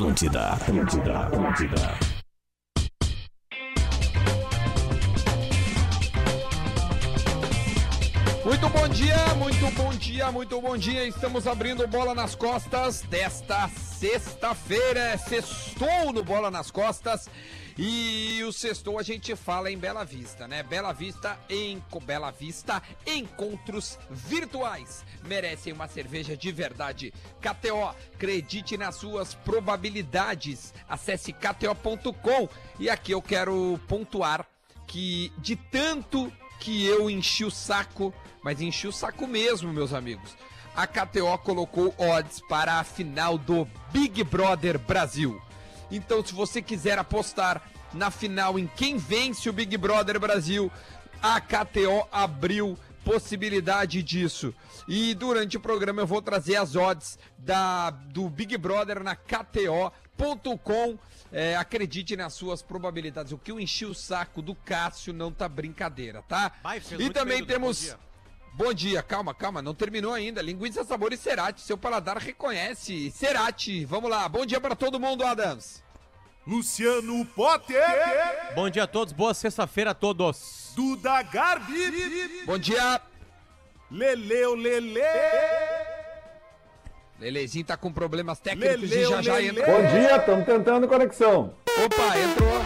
Atlântida, Atlântida, Atlântida. Muito bom dia, muito bom dia, muito bom dia. Estamos abrindo bola nas costas desta sexta-feira. É sextou no Bola nas Costas. E o sextou a gente fala em Bela Vista, né? Bela Vista em Bela Vista, encontros virtuais. Merecem uma cerveja de verdade. KTO, acredite nas suas probabilidades. Acesse kto.com. E aqui eu quero pontuar que de tanto que eu enchi o saco, mas enchi o saco mesmo, meus amigos. A KTO colocou odds para a final do Big Brother Brasil. Então, se você quiser apostar na final em quem vence o Big Brother Brasil, a KTO abriu possibilidade disso. E durante o programa eu vou trazer as odds da, do Big Brother na KTO.com. É, acredite nas suas probabilidades. O que eu enchi o saco do Cássio não tá brincadeira, tá? Vai, e também temos. Bom dia. Calma, calma, não terminou ainda. Linguiça sabor e Cerati, seu paladar reconhece. Cerati, vamos lá. Bom dia para todo mundo, Adams. Luciano Potter, Bom dia a todos, boa sexta-feira a todos. Duda Garbi, Bom dia. Leleu Lele, Lelezinho tá com problemas técnicos Leleu, e já já entra. Bom dia, estamos tentando conexão. Opa, entrou.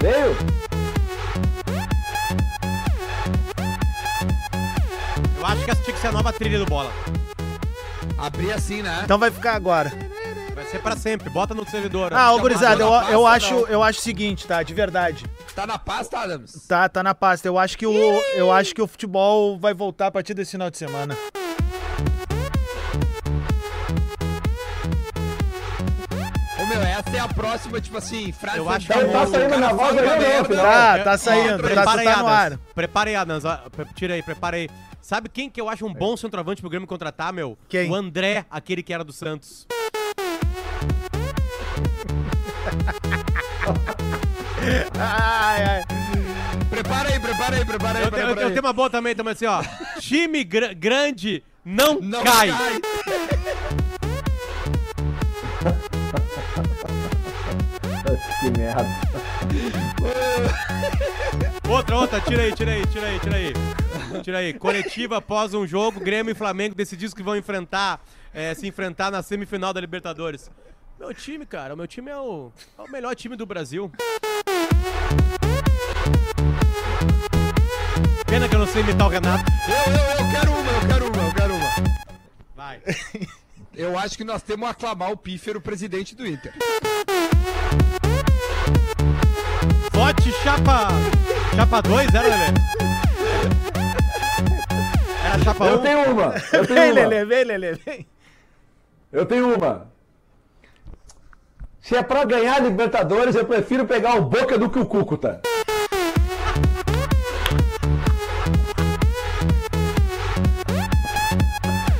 Veio? Que ser a nova trilha do bola. Abri assim, né? Então vai ficar agora. Vai ser pra sempre, bota no servidor. Ah, ô gurizada, eu, eu, acho, eu acho o seguinte, tá? De verdade. Tá na pasta, Adams? Tá, tá na pasta. Eu acho que o, eu acho que o futebol vai voltar a partir desse final de semana. Ô meu, essa é a próxima, tipo assim, frase. Eu acho que tá saindo na voz aí ou não? Tá, É, tá saindo, tá, Prepara aí, tá no ar. Adams. Prepara aí, Adams. ó, pre- Tira aí, prepara aí. Sabe quem que eu acho um bom centroavante pro Grêmio contratar, meu? Quem? O André, aquele que era do Santos. Ai, ai. Prepara aí, prepara aí, prepara aí, Eu, tenho- eu, prepara eu aí. tenho uma boa também, também assim, ó. Time gra- grande não, Não cai. Que merda. Outra, outra, tira aí, tira aí, tira aí, tira aí. Tira aí. Coletiva após um jogo, Grêmio e Flamengo decidiram que vão enfrentar, é, se enfrentar na semifinal da Libertadores. Meu time, cara, o meu time é o, é o melhor time do Brasil. Pena que eu não sei imitar o Renato. Eu, eu, eu quero uma, eu quero uma, eu quero uma. Vai. Eu acho que nós temos que aclamar o pífero presidente do Inter. Vote chapa. Chapa 2, era, Lelê? Era chapa 1. Eu tenho uma. Eu Vem, tenho uma. Lelê, vem, Lelê, vem. Eu tenho uma. Se é pra ganhar Libertadores, eu prefiro pegar o Boca do que o Cúcuta.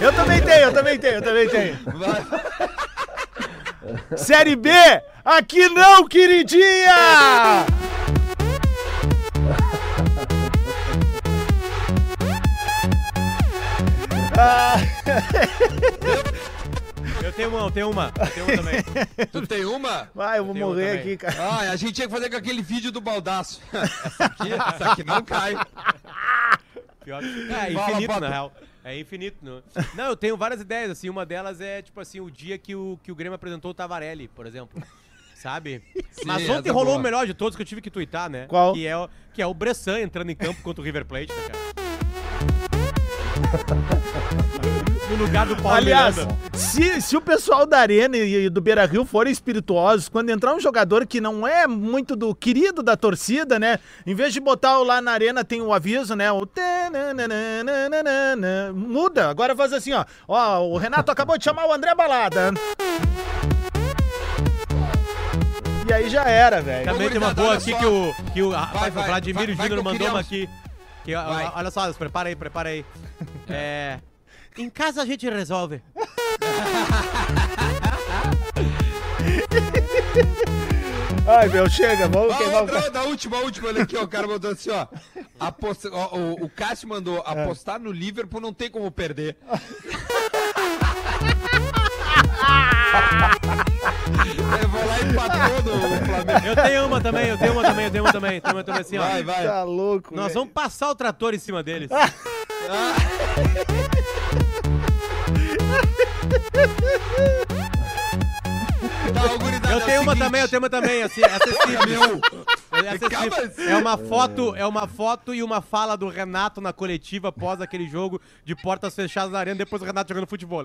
Eu também tenho, eu também tenho, eu também tenho. Série B, aqui não, queridinha! Ah, Eu tenho uma, eu tenho uma. Eu tenho uma também. Tu tem uma? vai, eu vou morrer aqui, cara. Ah, a gente tinha que fazer com aquele vídeo do baldaço. Essa aqui, essa aqui não cai. Pior que... É Fala, infinito, na real. É infinito. Não. não, eu tenho várias ideias, assim. Uma delas é, tipo assim, o dia que o, que o Grêmio apresentou o Tavarelli, por exemplo. Sabe? Mas essa ontem é rolou boa. o melhor de todos que eu tive que twittar, né? Qual? Que é, o- que é o Bressan entrando em campo contra o River Plate, né, cara? No lugar do Paulo Aliás, Miranda. se, se o pessoal da Arena e, e do Beira Rio forem espirituosos, quando entrar um jogador que não é muito do querido da torcida, né? Em vez de botar o lá na Arena, tem o aviso, né? O muda. Agora faz assim, ó. Ó, o Renato acabou de chamar o André Balada. E aí já era, velho. Também tem uma boa aqui só. que o, que o, rapaz, Vai, o vai, Vladimir vai, vai Júnior mandou uma um- aqui. Que, Vai. olha só, prepara aí, prepara aí. É. Em casa a gente resolve. Ai, meu, chega, vamos queimar o da última, a última, olha aqui, ó, o cara mandou assim, ó. Aposta, ó, o, o Cássio mandou apostar no Liverpool não tem como perder. empatou no Flamengo. Eu tenho uma também, eu tenho uma também, eu tenho uma também. Tenho uma também assim, ó. Vai, vai. Tá louco, Nós velho. vamos passar o trator em cima deles. Tá, Eu tenho uma também, eu tenho uma também, assim, é. Meu, Essa é. É uma foto, é uma foto e uma fala do Renato na coletiva após aquele jogo de portas fechadas na arena, depois o Renato jogando futebol.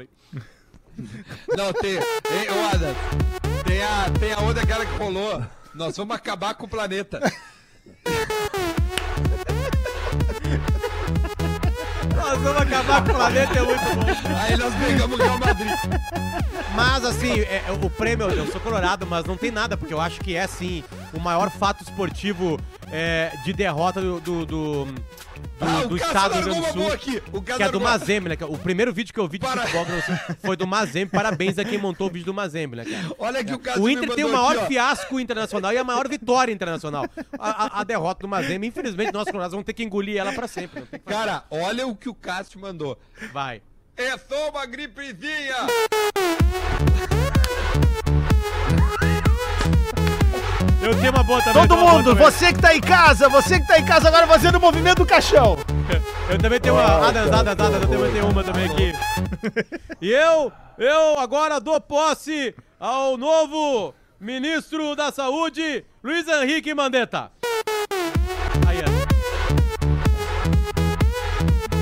Não, tem. Ei, ô, Adam, tem a, tem a outra cara que rolou. Nós vamos acabar com o planeta. Nós vamos acabar com o planeta, é muito bom. Aí nós pegamos o Real Madrid. Mas assim, é, é, o prêmio, eu sou colorado, mas não tem nada, porque eu acho que é sim o maior fato esportivo é, de derrota do, do, do, do- Ah, do estado do Rio Grande do Sul. aqui. O Que é do Mazembe, né? O primeiro vídeo que eu vi de Para. futebol foi do Mazembe. Parabéns a quem montou o vídeo do Mazembe, né, cara? Olha que o Cássio O Inter tem o maior aqui, fiasco internacional e a maior vitória internacional. A, a- a derrota do Mazembe, infelizmente, nós colorados vamos ter que engolir ela pra sempre. Cara, olha o que o Cássio mandou. Vai. É só uma gripezinha. Eu tenho uma boa também. Todo mundo, você que tá em casa, você que tá em casa agora fazendo o movimento do caixão. Eu também tenho uma. Adas, adas, adas, eu também tenho uma também aqui. E eu, eu agora dou posse ao novo ministro da Saúde, Luiz Henrique Mandetta. Aí, ó.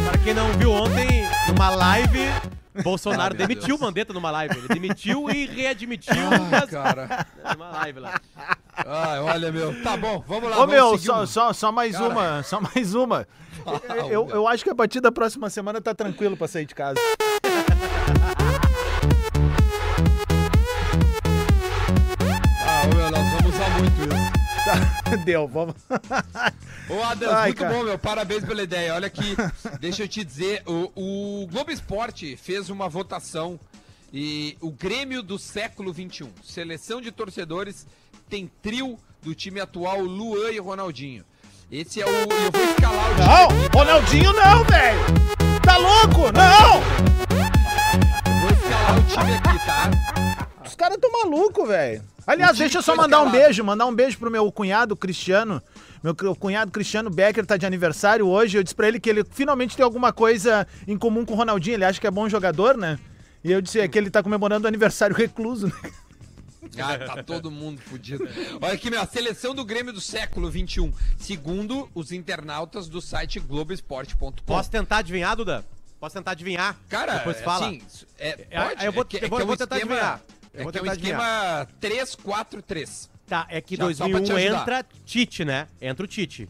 Pra quem não viu ontem, numa live, Bolsonaro Ai, meu demitiu o Mandetta numa live. Ele demitiu e readmitiu Ai, nas- cara. numa live lá. Ai, olha, meu. Tá bom, vamos lá. Ô vamos meu, só, só, só mais Cara. uma, só mais uma. Ah, Eu, eu acho que a partir da próxima semana tá tranquilo pra sair de casa. Deu, vamos. Ô, Adams, Ai, muito cara. bom, meu. Parabéns pela ideia. Olha aqui, deixa eu te dizer, o, o Globo Esporte fez uma votação e o Grêmio do século XXI, seleção de torcedores, tem trio do time atual Luan e Ronaldinho. Esse é o. Eu vou escalar o time. Não, tá? Ronaldinho não, velho. Tá louco? Não! Vou escalar o time aqui, tá? Os caras tão malucos, velho. Aliás, deixa eu só mandar um beijo, mandar um beijo pro meu cunhado Cristiano. Meu cunhado Cristiano Becker tá de aniversário hoje. Eu disse pra ele que ele finalmente tem alguma coisa em comum com o Ronaldinho. Ele acha que é bom jogador, né? E eu disse é que ele tá comemorando o aniversário recluso, né? Ah, tá todo mundo fudido. Olha aqui, meu, a seleção do Grêmio do século XXI, segundo os internautas do site Globoesporte.com. Posso tentar adivinhar, Duda? Posso tentar adivinhar? Cara, Depois fala. assim, é, É, pode, eu vou- é que, eu é vou- é tentar esquema, adivinhar. Eu é vou que é um esquema 3-4-3. Tá, é que Já, só pra te 2001 ajudar. entra Tite, né? Entra o Tite.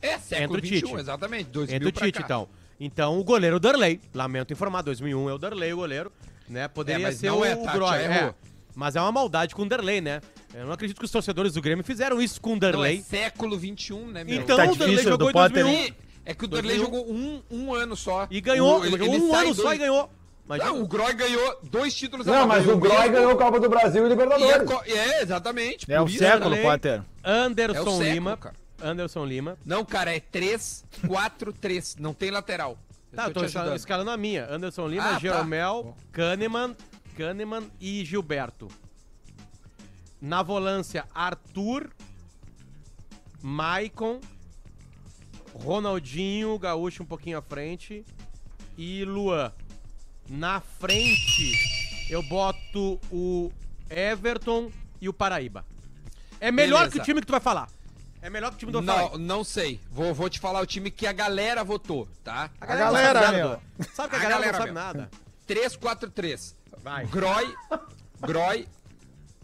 É, século Entra o XXI, Tite. exatamente. 2000 Entra o Tite, cá. então. Então, o goleiro é o Darley. Lamento informar, 2001 é o Darley, o goleiro. Né? Poderia É, mas ser o, é, o tá, Groy. é. errou. Mas é uma maldade com o Darley, né? Eu não acredito que os torcedores do Grêmio fizeram isso com o Não, é Darley. século XXI, né, meu? Então Tá o Darley difícil jogou em Potter, 2001 E é que o Darley 2001. jogou um, um ano só. e ganhou. O- ele jogou um ano só dois- e ganhou. Imagina. Não, o Groy ganhou dois títulos Não, mas o Groy ganhou a Copa do Brasil e e Libertadores. co- É, exatamente. É o século, Potter. Anderson É o século, Lima. cara. Anderson Lima. Não, cara, é 3, 4, 3. Não tem lateral. Tá, eu tô te escalando, escalando a minha. Anderson Lima, Ah, tá. Jeromel, Kahneman, Kahneman e Gilberto. Na volância, Arthur, Maicon, Ronaldinho, Gaúcho um pouquinho à frente e Luan. Na frente, eu boto o Everton e o Paraíba. É melhor Beleza. que o time que tu vai falar. É melhor que o time vai Não, falar. não sei. Vou, vou te falar o time que a galera votou, tá? A galera, sabe meu. nada, Dudu. Sabe que a, A galera, galera, não sabe meu. nada. 3, 4, 3. Vai. Groy, Groy,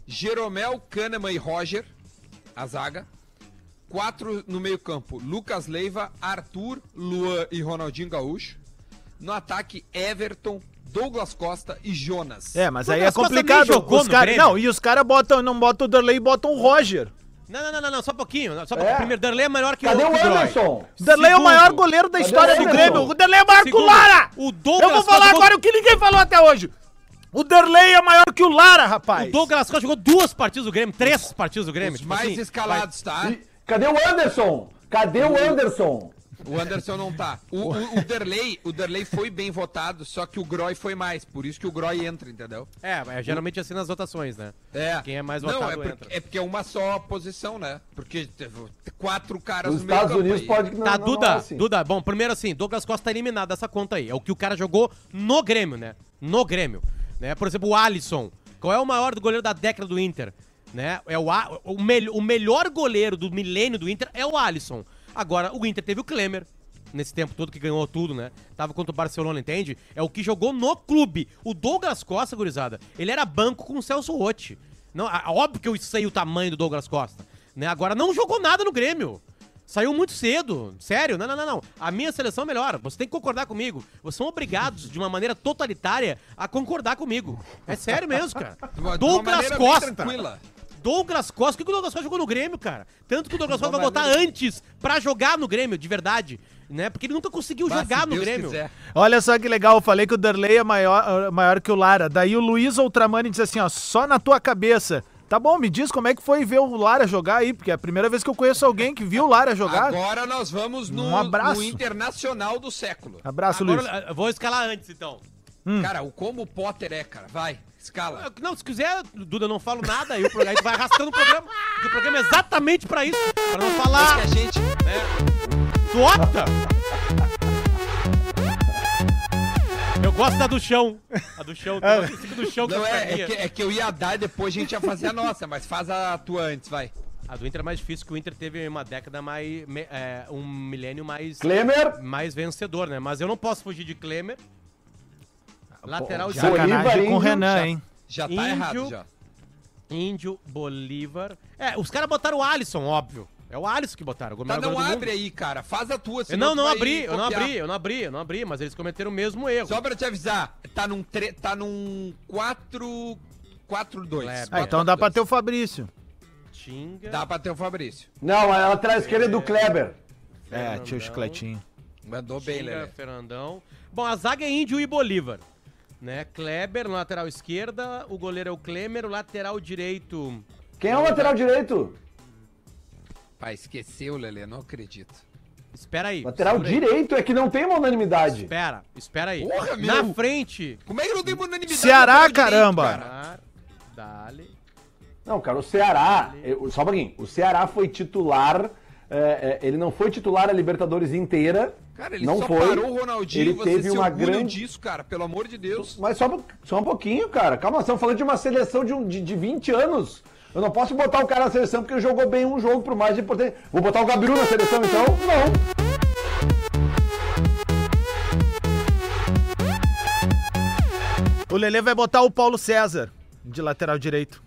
Jeromel, Kahneman e Roger, a zaga. Quatro no meio campo, Lucas Leiva, Arthur, Luan e Ronaldinho Gaúcho. No ataque, Everton, Douglas Costa e Jonas. É, mas Douglas aí é complicado. jogou Os cara, não, e os caras botam, não botam o Darley e botam o Roger. Não, não, não, não, não, só um pouquinho. Só um É. Primeiro, Darley é melhor que Cadê o o que Groy. Anderson? O Darley é o Segundo. maior goleiro da Cadê história o do? Grêmio. O Darley é maior que o Segundo, Lara. o Douglas Eu vou Costa falar jogou- agora o que ninguém falou até hoje. O Darley é maior que o Lara, rapaz. O Douglas Costa jogou duas partidas do Grêmio, três partidas do Grêmio. Os tipo mais assim, escalados, tá? E cadê o Anderson? Cadê o Anderson? O Anderson não tá. O, o, o Derlei, o Derlei foi bem votado, só que o Groy foi mais. Por isso que o Groy entra, entendeu? É, é geralmente assim nas votações, né? É. Quem é mais não, votado é porque, entra. é porque é uma só posição, né? Porque quatro caras Nos no Estados Unidos pode que não, tá, não, Duda, não é assim. Duda, bom, primeiro assim, Douglas Costa tá eliminado dessa conta aí. É o que o cara jogou no Grêmio, né? No Grêmio. Né? Por exemplo, o Alisson. Qual é o maior goleiro da década do Inter? Né? É o, A- o, o melhor goleiro do milênio do Inter é o Alisson. Agora, o Inter teve o Klemer. Nesse tempo todo que ganhou tudo, né? Tava contra o Barcelona, entende? É o que jogou no clube. O Douglas Costa, gurizada, ele era banco com o Celso Rotti. Não, óbvio que eu sei o tamanho do Douglas Costa. Né? Agora, não jogou nada no Grêmio. Saiu muito cedo. Sério? Não, não, não, não. A minha seleção é melhor. Você tem que concordar comigo. Vocês são obrigados, de uma maneira totalitária, a concordar comigo. É sério mesmo, cara. Douglas Costa. Douglas Costa. O que que o Douglas Costa jogou no Grêmio, cara? Tanto que o Douglas Costa vai botar antes pra jogar no Grêmio, de verdade. Né? Porque ele nunca conseguiu Mas, jogar no Deus Grêmio. quiser. Olha só que legal, eu falei que o Derlei é maior, maior que o Lara. Daí o Luiz Ultramani disse assim, ó, só na tua cabeça. Tá bom, me diz como é que foi ver o Lara jogar aí, porque é a primeira vez que eu conheço alguém que viu o Lara jogar. Agora nós vamos no, Um abraço. no Internacional do século. Abraço, Luiz. Agora, eu vou escalar antes, então. Cara, o como o Potter é, cara. Vai, escala. Não, se quiser, Duda, eu não falo nada, aí o programa, vai arrastando o programa. Porque o programa é exatamente pra isso. Pra não falar. Mas que a gente. Tota! Eu gosto da do chão. A do chão, Ah. eu fico do chão com Não, as é, é, que, é que eu ia dar e depois a gente ia fazer a nossa, mas faz a tua antes, vai. A do Inter é mais difícil, que o Inter teve uma década mais. me- é, um milênio mais. Klemer, mais vencedor, né? Mas eu não posso fugir de Klemer. Lateral já- direito. Bolívar, com o Renan, já- hein? Já tá Índio. errado, já. Índio, Bolívar. É, os caras botaram o Alisson, óbvio. É o Alisson que botaram. o Tá, não abre mundo. aí, cara. Faz a tua, Eu não, não abri, eu não abri, eu não abri, eu não abri, mas eles cometeram o mesmo erro. Só pra te avisar, tá num, tre... tá num 4... 4-2. Kleber. Ah, então dá pra ter o Fabrício. Tinga. Dá pra ter o Fabrício. não, a lateral esquerda é do Kleber. É, Fernandão. tio Chicletinho. Mandou bem, Lelê. Fernandão. Bom, a zaga é Índio e Bolívar. Né? Kleber na lateral esquerda, o goleiro é o Klemer, o lateral direito. Quem é o lateral direito? Pai, esqueceu, Lelê, não acredito. Espera aí. Lateral aí. direito é que não tem uma unanimidade. Espera, espera aí. Porra, Na meu. frente. Como é que não tem unanimidade? Ceará, caramba. direito, cara? Dale. Não, cara, o Ceará, eu- só um pouquinho, o Ceará foi titular, é, é, ele não foi titular a Libertadores inteira, Cara, ele não só foi. parou o Ronaldinho, ele você teve se uma grande... disso, cara, pelo amor de Deus. Mas só, um- só um pouquinho, cara, calma, estamos falando de uma seleção de, um- de, de 20 anos. Eu não posso botar o cara na seleção porque ele jogou bem um jogo por mais importante. Vou botar o Gabiru na seleção então? Não. O Lelê vai botar o Paulo César de lateral direito.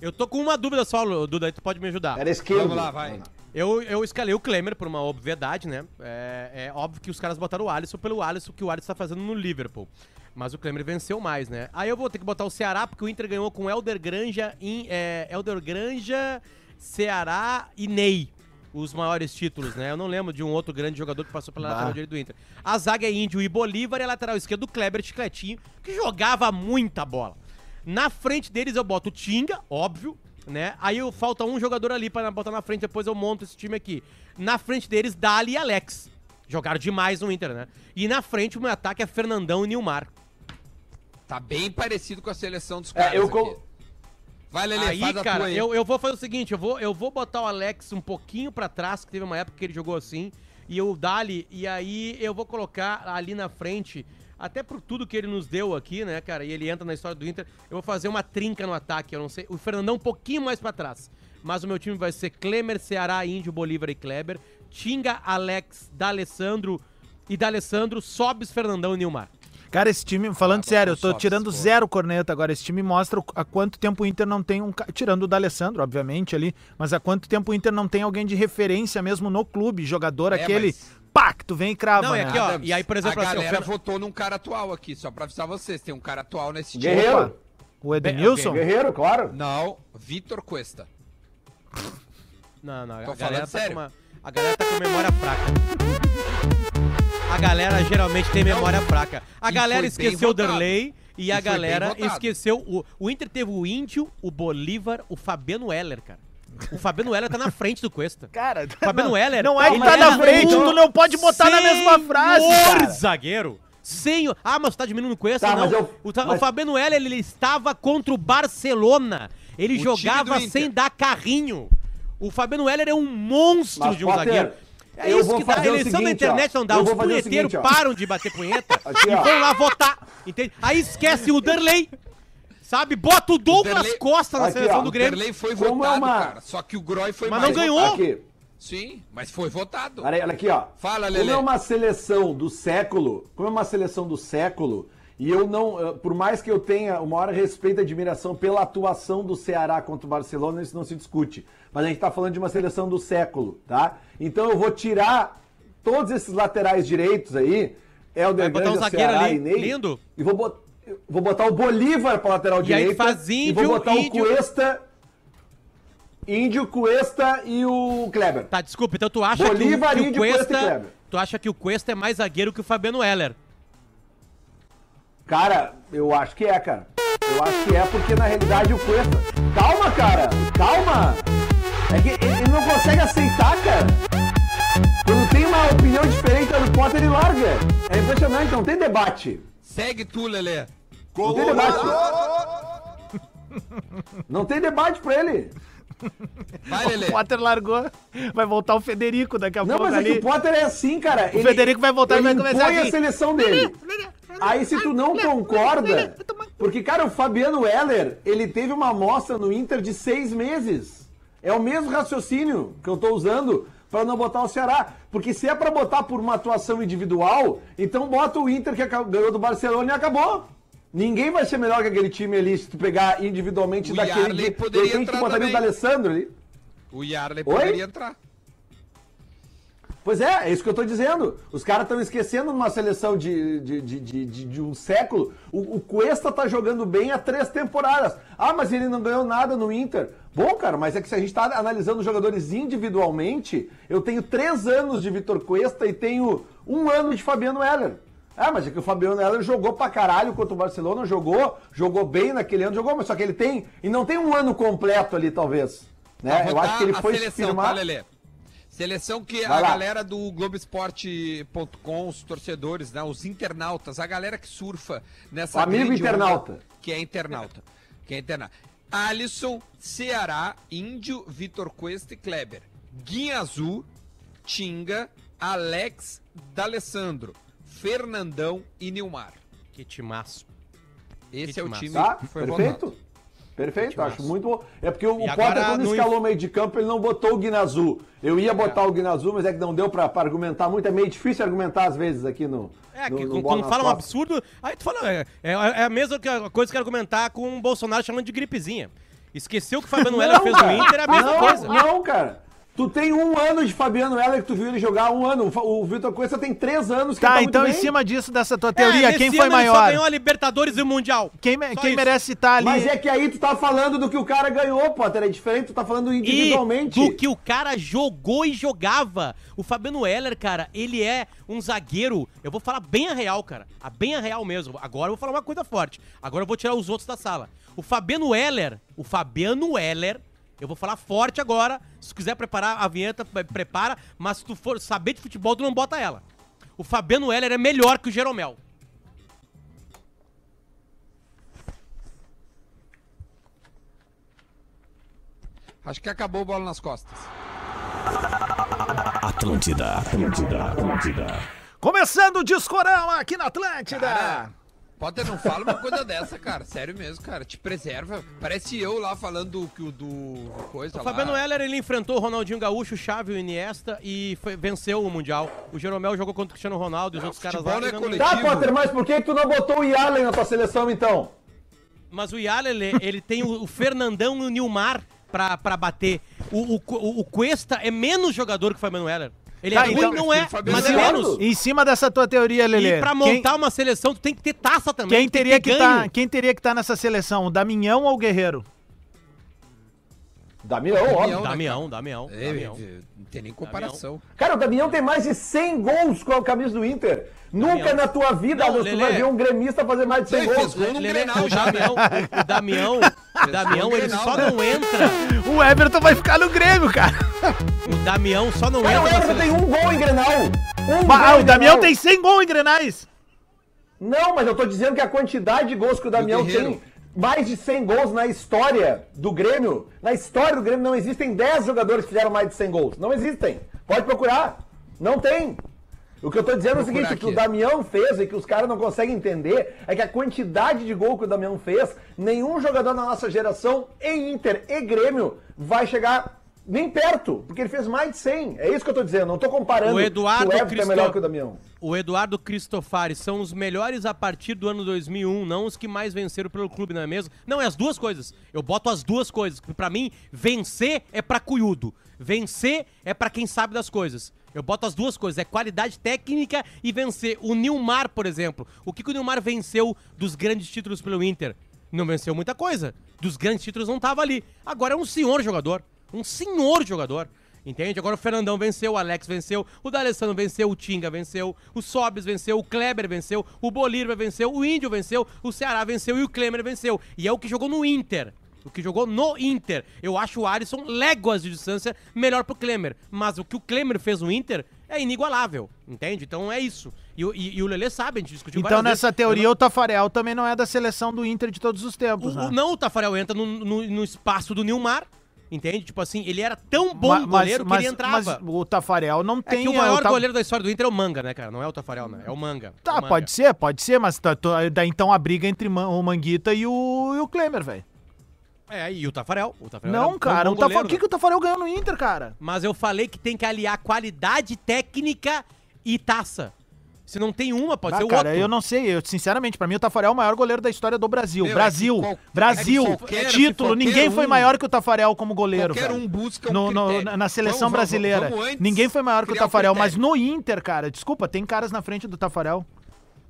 Eu tô com uma dúvida só, Duda, aí tu pode me ajudar. Era esquerdo. Vamos lá, vai. Eu, eu escalei o Klemer por uma obviedade, né? É, é óbvio que os caras botaram o Alisson pelo Alisson que o Alisson tá fazendo no Liverpool. Mas o Klemer venceu mais, né? Aí eu vou ter que botar o Ceará, porque o Inter ganhou com Helder Granja, em, é, Helder Granja, Ceará e Ney. Os maiores títulos, né? Eu não lembro de um outro grande jogador que passou pela Bah. lateral direita do Inter. A zaga é Índio e Bolívar e a lateral esquerda do Kleber Chicletinho, que jogava muita bola. Na frente deles eu boto o Tinga, óbvio, né? Aí eu, falta um jogador ali pra botar na frente, depois eu monto esse time aqui. Na frente deles, Dali e Alex. Jogaram demais no Inter, né? E na frente o meu ataque é Fernandão e Nilmar. Tá bem parecido com a seleção dos É, caras eu aqui. Vai, Lelê, aí, faz a cara, tua aí. eu, eu vou fazer o seguinte, eu vou, eu vou botar o Alex um pouquinho pra trás, que teve uma época que ele jogou assim, e o Dali, e aí eu vou colocar ali na frente, até por tudo que ele nos deu aqui, né, cara, e ele entra na história do Inter, eu vou fazer uma trinca no ataque, eu não sei, o Fernandão um pouquinho mais pra trás, mas o meu time vai ser Klemer, Ceará, Índio, Bolívar e Kleber, Tinga, Alex, D'Alessandro e D'Alessandro, Sobes, Fernandão e Nilmar. Cara, esse time, falando Ah, sério, eu tô Sobs, tirando pô. zero corneta agora. Esse time mostra há quanto tempo o Inter não tem um. Tirando o D'Alessandro, obviamente, ali. Mas há quanto tempo o Inter não tem alguém de referência mesmo no clube, jogador, É, aquele. mas- Tu vem e crava, Não, é né? aqui, ó, Adams, e aí, por exemplo, a assim, galera votou num cara atual aqui, só pra avisar vocês. Tem um cara atual nesse time. Guerreiro. O Edenilson? Guerreiro, claro. Não, Vitor Cuesta. Não, não, Tô a galera, falando tá sério. com uma, a galera tá com memória fraca. A galera geralmente tem memória fraca. A E galera esqueceu o. Derlei e E a galera esqueceu o, o Inter teve o Índio, o Bolívar, o Fabiano Heller, cara. O Fabiano Heller tá na frente do Cuesta. Cara, Fabiano não, Heller. não é que ele tá na frente, um tu não pode botar na mesma frase, cara. zagueiro. Senhor. Ah, mas tu tá diminuindo o Cuesta? Tá, não. mas eu- o, mas- o Fabiano Heller, ele estava contra o Barcelona. Ele O jogava sem dar carrinho. O Fabiano Heller é um monstro Mas, de um Potter, zagueiro. É eu isso que dá. A fazer o eleição da internet ó. não dá. Os o punheteiros seguinte, param de bater punheta Aqui, e ó. vão lá votar. Entende? Aí esquece o Derlei. Sabe? Bota o Douglas Derlei- Costa na Aqui, seleção ó, do O Grêmio. Derlei foi Como é votado, uma- cara. Só que o Groy foi Mas mais não ganhou. Aqui. Sim, mas foi votado. Olha, aqui, ó. Fala, Como Lelê. é uma seleção do século, como é uma seleção do século, e eu não, por mais que eu tenha o maior respeito e admiração pela atuação do Ceará contra o Barcelona, isso não se discute. Mas a gente tá falando de uma seleção do século, tá? Então eu vou tirar todos esses laterais direitos aí, Helder botar Grande, um Ceará ali, e Ney, lindo. E vou, bot- vou botar o Bolívar pra lateral E aí direita. faz e Índio, vou botar Índio. o Cuesta, Índio, Cuesta e o Kleber. Tá, desculpa, então tu acha Bolívar, que, o, que o Índio, Cuesta e Cuesta. Kleber. Tu acha que o Cuesta é mais zagueiro que o Fabiano Heller? Cara, eu acho que é, cara. Eu acho que é porque na realidade o Cuesta. Calma, cara! Calma! É que ele não consegue aceitar, cara. Quando tem uma opinião diferente do Potter, ele larga. É impressionante, não tem debate. Segue tu, Lelê. Não tem debate. Não tem debate pra ele. Vai, Lelê. O Potter largou. Vai voltar o Federico daqui a Não, pouco mas é que ali. o Potter é assim, cara. O Federico vai voltar e vai começar impõe assim. a seleção dele. Aí se tu não concorda... Porque, cara, o Fabiano Heller, ele teve uma amostra no Inter de seis meses. É o mesmo raciocínio que eu tô usando pra não botar o Ceará. Porque se é pra botar por uma atuação individual, então bota o Inter que ganhou do Barcelona e acabou. Ninguém vai ser melhor que aquele time ali se tu pegar individualmente O daquele... Yarley de- poderia de repente entrar botaria o. D'Alessandro ali. O Yarley Oi? poderia entrar. Pois é, é isso que eu tô dizendo. Os caras estão esquecendo numa seleção de, de, de, de, de- de um século. O, o Cuesta tá jogando bem há três temporadas. Ah, mas ele não ganhou nada no Inter. Bom, cara, mas é que se a gente tá analisando os jogadores individualmente, eu tenho três anos de Vitor Cuesta e tenho um ano de Fabiano Heller. Ah, mas é que o Fabiano Heller jogou pra caralho contra o Barcelona, jogou, jogou bem naquele ano, jogou, mas só que ele tem. E não tem um ano completo ali, talvez. Né? Eu acho que ele foi se seleção, firmar. tá? Seleção que Vai a lá. galera do Globoesporte.com, os torcedores, né, os internautas, a galera que surfa nessa O amigo grande onda, internauta. que é internauta, que é internauta. Alisson, Ceará, Índio, Vitor Cuesta e Kleber. Guinha Azul, Tinga, Alex, D'Alessandro, Fernandão e Nilmar. Que timaço. Esse Que é o time Tá? que foi Perfeito? votado. Perfeito, acho muito bom. É porque o E Potter, quando escalou o meio de campo, ele não botou o Guinazu. Eu ia botar o Guinazu, mas é que não deu pra, pra argumentar muito. É meio difícil argumentar às vezes aqui no. É, no, que no quando fala um absurdo, aí tu fala. É, é, é a mesma coisa que comentar com o Bolsonaro chamando de gripezinha. Esqueceu que o Fabiano Heller fez no cara. Inter, é a mesma não, coisa. Não, cara. Tu tem um ano de Fabiano Heller que tu viu ele jogar um ano. O Vitor Costa tem três anos que Tá, ele então muito em bem. cima disso, dessa tua É, teoria, nesse quem foi ano ele Só maior? ganhou a Libertadores e o Mundial. Quem, me- quem merece estar ali? Mas é que aí tu tá falando do que o cara ganhou, Potter. É diferente, tu tá falando E individualmente. do que o cara jogou e jogava. O Fabiano Heller, cara, ele é um zagueiro. Eu vou falar bem a real, cara. A bem a real mesmo. Agora eu vou falar uma coisa forte. Agora eu vou tirar os outros da sala. O Fabiano Heller, o Fabiano Heller, eu vou falar forte agora. Se tu quiser preparar a vinheta, pre- prepara. Mas se tu for saber de futebol, tu não bota ela. O Fabiano Heller é melhor que o Jeromel. Acho que acabou o bola nas costas. Atlântida, Atlântida, Atlântida. Começando o Discorão aqui na Atlântida. Cara, Potter, não fala uma coisa dessa, cara. Sério mesmo, cara. Te preserva. Parece eu lá falando do, que o- do coisa O lá. Fabiano Heller, ele enfrentou o Ronaldinho Gaúcho, o Xavi o Iniesta e foi- venceu o Mundial. O Jeromel jogou contra o Cristiano Ronaldo e os outros caras lá. não é coletivo. Tá, Potter, mas por que que tu não botou o Yarley na tua seleção, então? Mas o Yala, ele, ele tem o, Fernandão e o Nilmar pra, pra bater. O, o, o- o Cuesta é menos jogador que o Fabiano Heller. Ele Tá, é ruim, então- não é, mas é menos. Em cima dessa tua teoria, Lelê. E pra quem- montar uma seleção, tu tem que ter taça também. Quem teria ter que ganho. tá, quem teria que estar nessa seleção? O Daminhão ou o Guerreiro? Damião, óbvio. Damião, né, Damião, Damião, É, Damião. é, não tem nem comparação. Cara, o Damião tem mais de 100 gols com a camisa do Inter. Nunca Damião. na tua vida Não, Lelê. vai ver um gremista fazer mais de 100 Ele gols. fez gol no Lelê, Grenal o já, né? Damião, o, o Damião, O Damião, ele só não entra. O Everton vai ficar no Grêmio, cara. O Damião só não Cara, o entra na Everton tem um gol em Grenal. Um Bah, gol o em Damião Grenal. tem 100 gols em Grenais. Não, mas eu tô dizendo que a quantidade de gols que o Damião tem, mais de 100 gols na história do Grêmio, na história do Grêmio não existem 10 jogadores que fizeram mais de 100 gols. Não existem. Pode procurar. Não tem. O que eu tô dizendo é o seguinte, o que o aqui. Damião fez e que os caras não conseguem entender é que a quantidade de gol que o Damião fez, nenhum jogador da nossa geração em Inter e Grêmio vai chegar nem perto, porque ele fez mais de 100. É isso que eu tô dizendo, não tô comparando O Eduardo o é Cristo- melhor que o Damião. O Eduardo Cristofari são os melhores a partir do ano 2001, não os que mais venceram pelo clube, não é mesmo? Não, é as duas coisas. Eu boto as duas coisas. porque Pra mim, vencer é pra cuiudo. Vencer é pra quem sabe das coisas. Eu boto as duas coisas, é qualidade técnica e vencer. O Nilmar, por exemplo. O que, que o Nilmar venceu dos grandes títulos pelo Inter? Não venceu muita coisa. Dos grandes títulos não tava ali. Agora é um senhor jogador. Um senhor jogador. Entende? Agora o Fernandão venceu, o Alex venceu, o D'Alessandro venceu, o Tinga venceu, o Sobes venceu, o Kleber venceu, o Bolívar venceu, o Índio venceu, o Ceará venceu e o Klemer venceu. E é o que jogou no Inter. O que jogou no Inter. Eu acho o Alisson léguas de distância melhor pro Klemer. Mas o que o Klemer fez no Inter é inigualável. Entende? Então é isso. E, o- e, e o Lelê sabe, a gente discutiu Então, nessa vezes. teoria, Eu o Tafarel também não é da seleção do Inter de todos os não, tempos, o, né? não, o Tafarel entra no, no, no espaço do Nilmar. Entende? Tipo assim, ele era tão bom Ma- goleiro que ele entrava. mas o Tafarel não É tem... que o maior Ta- goleiro da história do Inter é o Manga, né, cara? Não é o Tafarel, né? É o Manga. É Tá, o Manga. pode ser, pode ser, mas tá, daí então a briga entre o Manguita e o, e o Klemer, velho. É, e o Tafarel. O Tafarel Não, um cara, o, goleiro, o que, né? que o Tafarel ganhou no Inter, cara? Mas eu falei que tem que aliar qualidade técnica e taça. Se não tem uma, pode Ah, ser o cara, outro. eu não sei, eu, sinceramente, pra mim o Tafarel é o maior goleiro da história do Brasil. Meu, é Brasil, que qual- Brasil, é qualquer- título, ninguém foi um- maior que o Tafarel como goleiro, Qualquer um busca um No- no- na- na seleção Vamos, vamos, brasileira. vamos antes Ninguém foi maior que o um Tafarel, mas no Inter, cara, desculpa, tem caras na frente do Tafarel.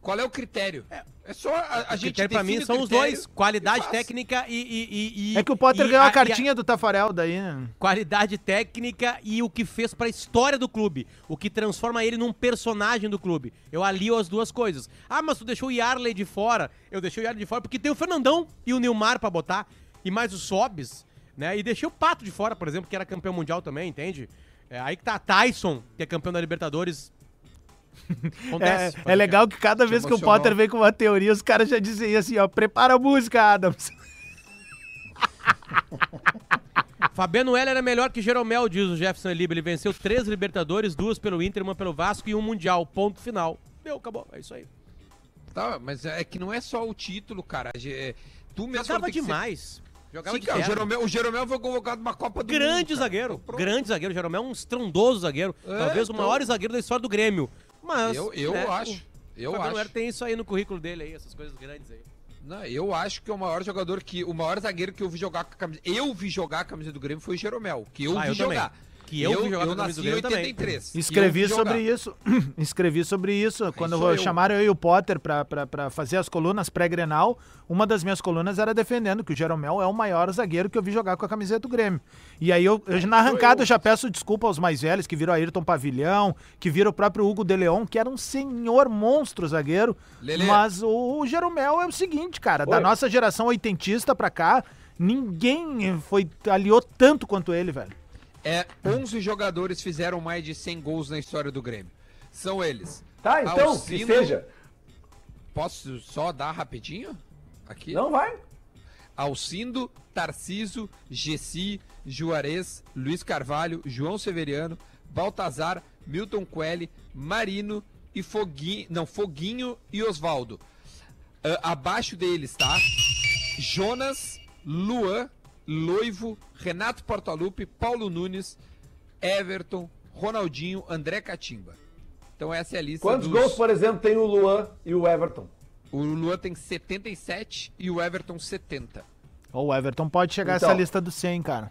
Qual é o critério? É, só a, a O gente critério pra mim são os dois. Qualidade e técnica e, e- e- e- É que o Potter e ganhou a e cartinha do Tafarel daí, né? qualidade técnica e o que fez pra história do clube. O que transforma ele num personagem do clube. Eu alio as duas coisas. Ah, mas tu deixou o Yarley de fora. Eu deixei o Yarley de fora porque tem o Fernandão e o Nilmar pra botar. E mais o Sobes, né? E deixei o Pato de fora, por exemplo, que era campeão mundial também, entende? É, aí que tá Tyson, que é campeão da Libertadores. É, Acontece. é legal que cada vez que o emocionou. Potter vem com uma teoria, os caras já dizem assim, ó, prepara a música, Adams. Fabiano Heller é melhor que Jeromel, diz o Jefferson Elibe. Ele venceu três Libertadores, duas pelo Inter, uma pelo Vasco e um Mundial. Ponto final. Meu, acabou. É isso aí. Tá, mas é que não é só o título, cara. Ge- Tu mesmo Jogava que ser- demais. Jogava Sim, de cara, o. Jeromel, o Jeromel foi convocado numa Copa do Grande Mundo, zagueiro. Então, pronto. Grande zagueiro. Jeromel é um estrondoso zagueiro. É, Talvez o então- maior zagueiro da história do Grêmio. Mas. Eu, eu né, acho. o Eu Fabiano acho. Tem isso aí no currículo dele aí, essas coisas grandes aí. Não, eu acho que o maior jogador que. O maior zagueiro que eu vi jogar com a camisa. Eu vi jogar a camisa do Grêmio foi o Jeromel. Que eu Ah, vi eu também. Que eu vi jogar camisa nasci do em Grêmio também. 83. Escrevi eu vi sobre jogar. isso. Escrevi sobre isso. Quando eu. chamaram eu e o Potter pra fazer as colunas pré-grenal, uma das minhas colunas era defendendo que o Jeromel é o maior zagueiro que eu vi jogar com a camiseta do Grêmio. E aí eu, eu na arrancada eu já peço desculpa aos mais velhos, que viram Ayrton Pavilhão, que viram o próprio Hugo de Leon, que era um senhor monstro zagueiro. Lelê. Mas o, o Jeromel é o seguinte, cara, da Oi. nossa geração oitentista pra cá, ninguém foi aliou tanto quanto ele, velho. É, 11 jogadores fizeram mais de 100 gols na história do Grêmio. São eles. Tá, então, que Alcino- seja. Posso só dar rapidinho? Aqui? Não vai. Alcindo, Tarciso, Gessi, Juarez, Luiz Carvalho, João Severiano, Baltazar, Milton Quelli, Marino e Foguinho, não, Foguinho e Osvaldo. Ah, abaixo deles, tá? Jonas, Luan, Loivo, Renato Portaluppi, Paulo Nunes, Everton, Ronaldinho, André Catimba. Então essa é a lista Quantos dos... gols, por exemplo, tem o Luan e o Everton? O Luan tem 77 e o Everton 70. O Everton pode chegar a Então. essa lista dos 100, cara.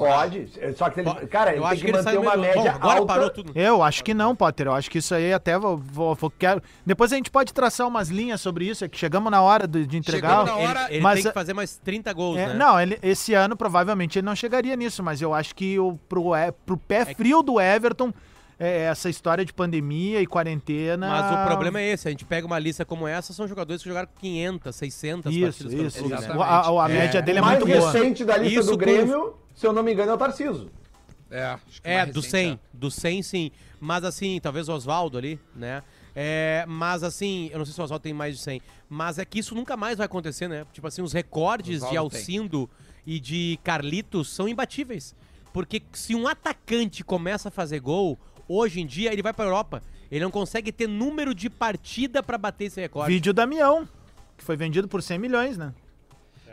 Pode. Só que ele, Pode. cara, ele Eu tem acho que, que ele manter uma Bom, média agora alta. parou tudo. Eu acho que não, Potter. Eu acho que isso aí até vou, vou- vou- quero... Depois a gente pode traçar umas linhas sobre isso, é que chegamos na hora de, de entregar. Chegamos na hora- Ele, ele Mas tem que fazer mais 30 gols, É, né? Não, ele- esse ano provavelmente ele não chegaria nisso, mas eu acho que o, pro, é, pro pé frio do Everton, é, essa história de pandemia e quarentena. Mas o problema é esse, a gente pega uma lista como essa, são jogadores que jogaram 500, 600 Isso, partidas pelo isso. clube, né? A, a- a média dele é o mais muito boa. recente da lista Isso do com- Grêmio, se eu não me engano, é o Tarciso. É, acho que É, mais do recente, 100, do 100 sim. Mas assim, talvez o Oswaldo ali, né? É, mas assim, eu não sei se o Oswaldo tem mais de 100. Mas é que isso nunca mais vai acontecer, né? Tipo assim, os recordes de Oswaldo tem. Alcindo e de Carlitos são imbatíveis. Porque se um atacante começa a fazer gol, hoje em dia ele vai pra Europa. Ele não consegue ter número de partida pra bater esse recorde. Vídeo Damião, que foi vendido por 100 milhões, né?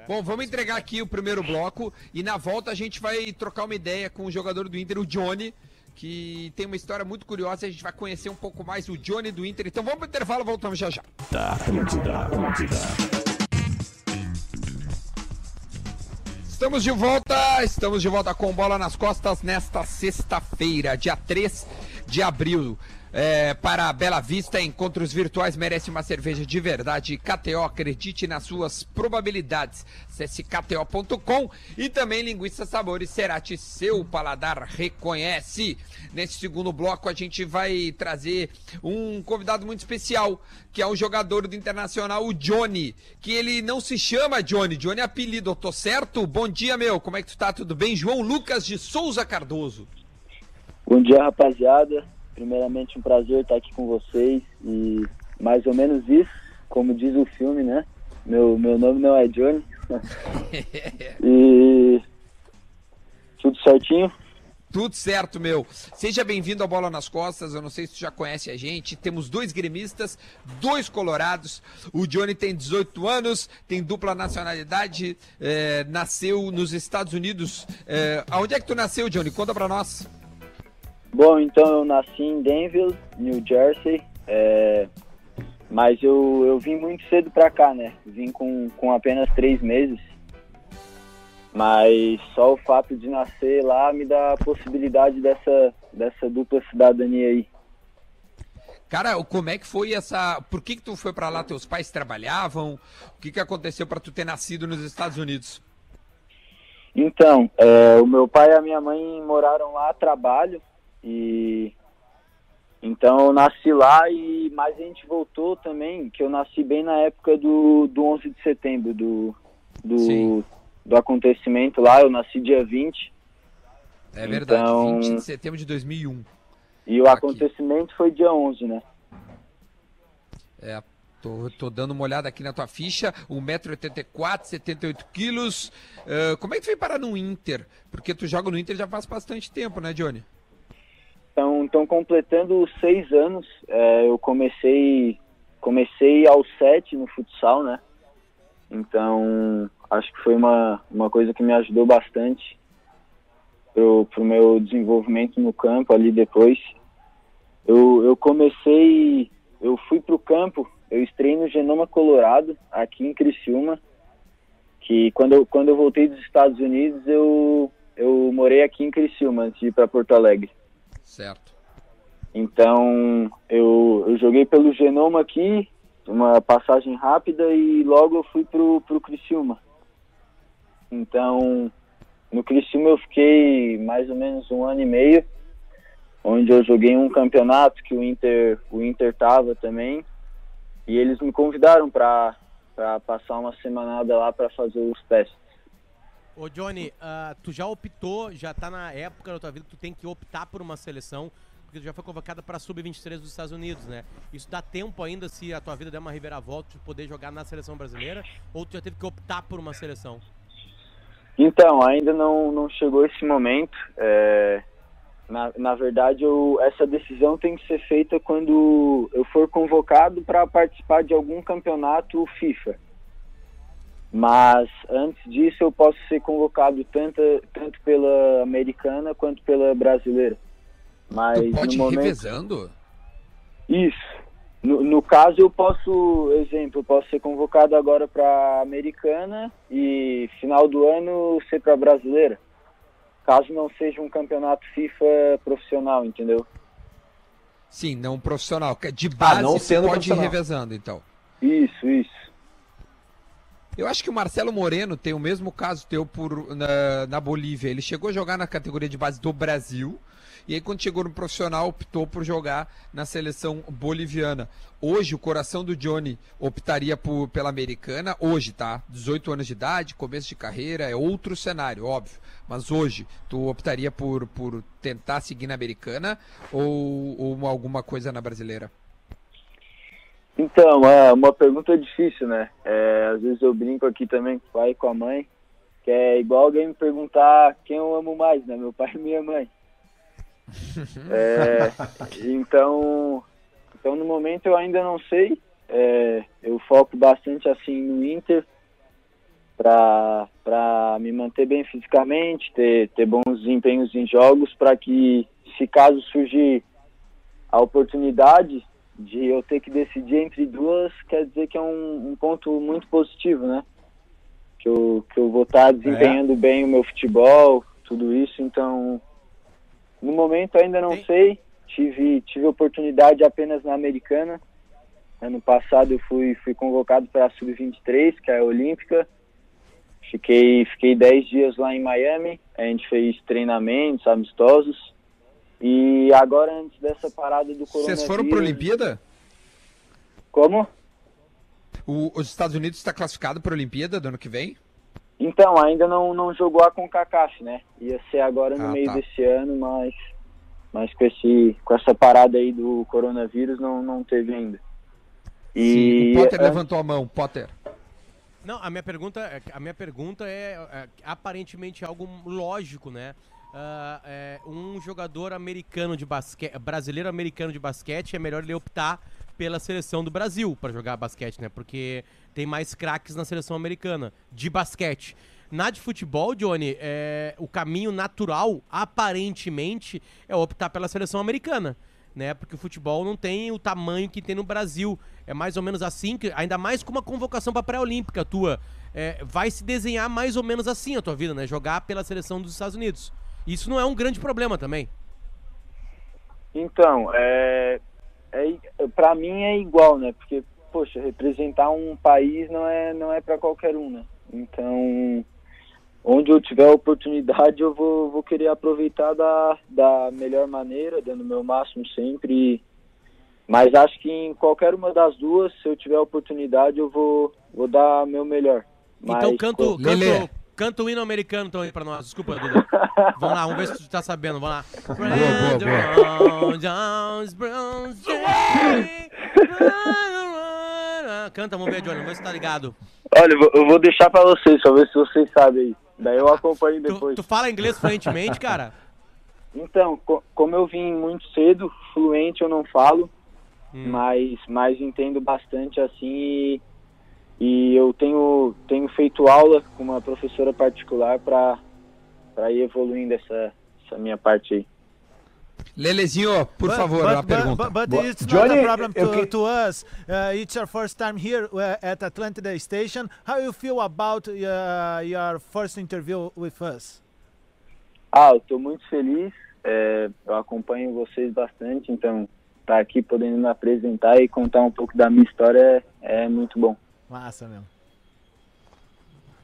Bom, vamos entregar aqui o primeiro bloco e na volta a gente vai trocar uma ideia com o jogador do Inter, o Johnny, que tem uma história muito curiosa e a gente vai conhecer um pouco mais o Johnny do Inter. Então vamos pro intervalo, voltamos já já. Atlântida, Atlântida. Estamos de volta, estamos de volta com bola nas costas nesta sexta-feira, dia 3 de abril. É, para Bela Vista, encontros virtuais merece uma cerveja de verdade. KTO, acredite nas suas probabilidades. Acesse KTO.com e também Linguiça Sabores Cerati, seu paladar reconhece. Nesse segundo bloco, a gente vai trazer um convidado muito especial, que é um jogador do Internacional, o Johnny. Que ele não se chama Johnny, Johnny é apelido, eu tô certo? Bom dia, meu, como é que tu tá? Tudo bem? João Lucas de Souza Cardoso. Bom dia, rapaziada. Primeiramente, um prazer estar aqui com vocês e mais ou menos isso, como diz o filme, né? Meu, meu nome não é Johnny. e tudo certinho? Tudo certo, meu. Seja bem-vindo ao Bola nas Costas. Eu não sei se tu já conhece a gente. Temos dois gremistas, dois colorados. O Johnny tem 18 anos, tem dupla nacionalidade, é, nasceu nos Estados Unidos. É, aonde é que tu nasceu, Johnny? Conta pra nós. Bom, então eu nasci em Denville, New Jersey, é, mas eu, eu vim muito cedo pra cá, né? Vim com, com apenas três meses. Mas só o fato de nascer lá me dá a possibilidade dessa, dessa dupla cidadania aí. Cara, como é que foi essa. Por que, que tu foi pra lá? Teus pais trabalhavam? O que, que aconteceu pra tu ter nascido nos Estados Unidos? Então, é, o meu pai e a minha mãe moraram lá a trabalho e então eu nasci lá e mas a gente voltou também, que eu nasci bem na época do, do 11 de setembro, do, Sim. do, do acontecimento lá, eu nasci dia 20 É verdade, Então- 20 de setembro de 2001. e o Aqui. acontecimento foi dia 11, né? É, tô, tô dando uma olhada aqui na tua ficha, 1,84m, 78 quilos. Ah, como é que tu foi parar no Inter? Porque tu joga no Inter já faz bastante tempo, né, Johnny? Então, então completando seis anos, é, eu comecei comecei aos sete no futsal, né? Então acho que foi uma, uma coisa que me ajudou bastante pro, pro meu desenvolvimento no campo ali depois. Eu, eu comecei, eu fui pro campo, eu estrei no Genoma Colorado, aqui em Criciúma, que quando eu, quando eu voltei dos Estados Unidos, eu, eu morei aqui em Criciúma antes de ir para Porto Alegre. Certo. Então, eu, eu joguei pelo Genoma aqui, uma passagem rápida, e logo eu fui pro, pro Criciúma. Então, no Criciúma eu fiquei mais ou menos um ano e meio, onde eu joguei um campeonato que o Inter, o Inter tava também, e eles me convidaram para passar uma semanada lá para fazer os testes. Ô Johnny, ah, tu já optou, já tá na época da tua vida que tu tem que optar por uma seleção, porque tu já foi convocada pra Sub-23 dos Estados Unidos, né? Isso dá tempo ainda, se a tua vida der uma reviravolta, de poder jogar na seleção brasileira, ou tu já teve que optar por uma seleção? Então, ainda não, não chegou esse momento. É, na, na verdade, eu, essa decisão tem que ser feita quando eu for convocado para participar de algum campeonato FIFA. Mas antes disso, eu posso ser convocado tanto, tanto pela americana quanto pela brasileira. Mas tu pode no ir momento. revezando? Isso. No, no caso, eu posso, exemplo, eu posso ser convocado agora para americana e final do ano ser para brasileira. Caso não seja um campeonato FIFA profissional, entendeu? Sim, não profissional. que De base, não tu sendo pode ir revezando, então. Isso, isso. Eu acho que o Marcelo Moreno tem o mesmo caso teu por, na, na Bolívia. Ele chegou a jogar na categoria de base do Brasil E aí, quando chegou no profissional, optou por jogar na seleção boliviana. Hoje, o coração do Johnny optaria por, pela americana. Hoje, tá? 18 anos de idade, começo de carreira, é outro cenário, óbvio. Mas hoje, tu optaria por, por tentar seguir na americana ou, ou alguma coisa na brasileira? Então, é uma pergunta difícil, né? É, às vezes eu brinco aqui também com o pai e com a mãe, que é igual alguém me perguntar quem eu amo mais, né? Meu pai e minha mãe. É, então, então, no momento eu ainda não sei. É, eu foco bastante assim no Inter para me manter bem fisicamente, ter, ter bons desempenhos em jogos, para que, se caso surgir a oportunidade de eu ter que decidir entre duas, quer dizer que é um, um ponto muito positivo, né? Que eu, que eu vou estar desempenhando é. bem o meu futebol, tudo isso, então no momento ainda não Sim. sei. Tive, tive oportunidade apenas na americana. Ano passado eu fui, fui convocado para a Sub-23, que é a Olímpica. Fiquei, fiquei 10 dias lá em Miami. A gente fez treinamentos amistosos. E agora, antes dessa parada do coronavírus... Vocês foram para a Olimpíada? Como? O, os Estados Unidos está classificado para a Olimpíada do ano que vem? Então, ainda não, não jogou a CONCACAF, né? Ia ser agora no ah, meio tá. desse ano, mas, mas com, esse, com essa parada aí do coronavírus não, não teve ainda. E, Sim, o Potter é... levantou a mão, Potter. Não, a minha pergunta, é a minha pergunta é, é aparentemente algo lógico, né? Uh, é, um jogador americano de basquete, brasileiro americano de basquete, é melhor ele optar pela seleção do Brasil para jogar basquete, né? Porque tem mais craques na seleção americana de basquete. Na de futebol, Johnny, é, o caminho natural, aparentemente, é optar pela seleção americana. Né, porque o futebol não tem o tamanho que tem no Brasil. É mais ou menos assim, que, ainda mais com uma convocação para pré-olímpica tua. É, vai se desenhar mais ou menos assim a tua vida, né? Jogar pela seleção dos Estados Unidos. Isso não é um grande problema também. Então, é, é para mim é igual, né? Porque poxa, representar um país não é não é para qualquer um, né? Então, onde eu tiver a oportunidade, eu vou, vou querer aproveitar da, da melhor maneira, dando o meu máximo sempre. Mas acho que em qualquer uma das duas, se eu tiver a oportunidade, eu vou, vou dar meu melhor. Então, Mas, então canto, canto, canta o hino americano então aí pra nós. Desculpa, Duda. vamos lá, vamos ver se tu tá sabendo. Vamos lá. Boa, boa, boa. Canta, vamos ver, Johnny. Vamos ver se tá ligado. Olha, eu vou deixar pra vocês, pra ver se vocês sabem aí. Daí eu acompanho depois. Tu, tu fala inglês fluentemente, cara? Então, co como eu vim muito cedo, fluente eu não falo, hum. mas, mas entendo bastante assim e e eu tenho, tenho feito aula com uma professora particular para ir evoluindo essa, essa minha parte aí. Lelezinho, por but, favor, but, uma pergunta. But, but it's Johnny, not a problem to, que... to us. Uh, it's our first time here uh, at Atlantida Station. How you feel about uh, your first interview with us? Ah, eu estou muito feliz. É, eu acompanho vocês bastante, então estar tá aqui podendo me apresentar e contar um pouco da minha história é, é muito bom. Massa mesmo.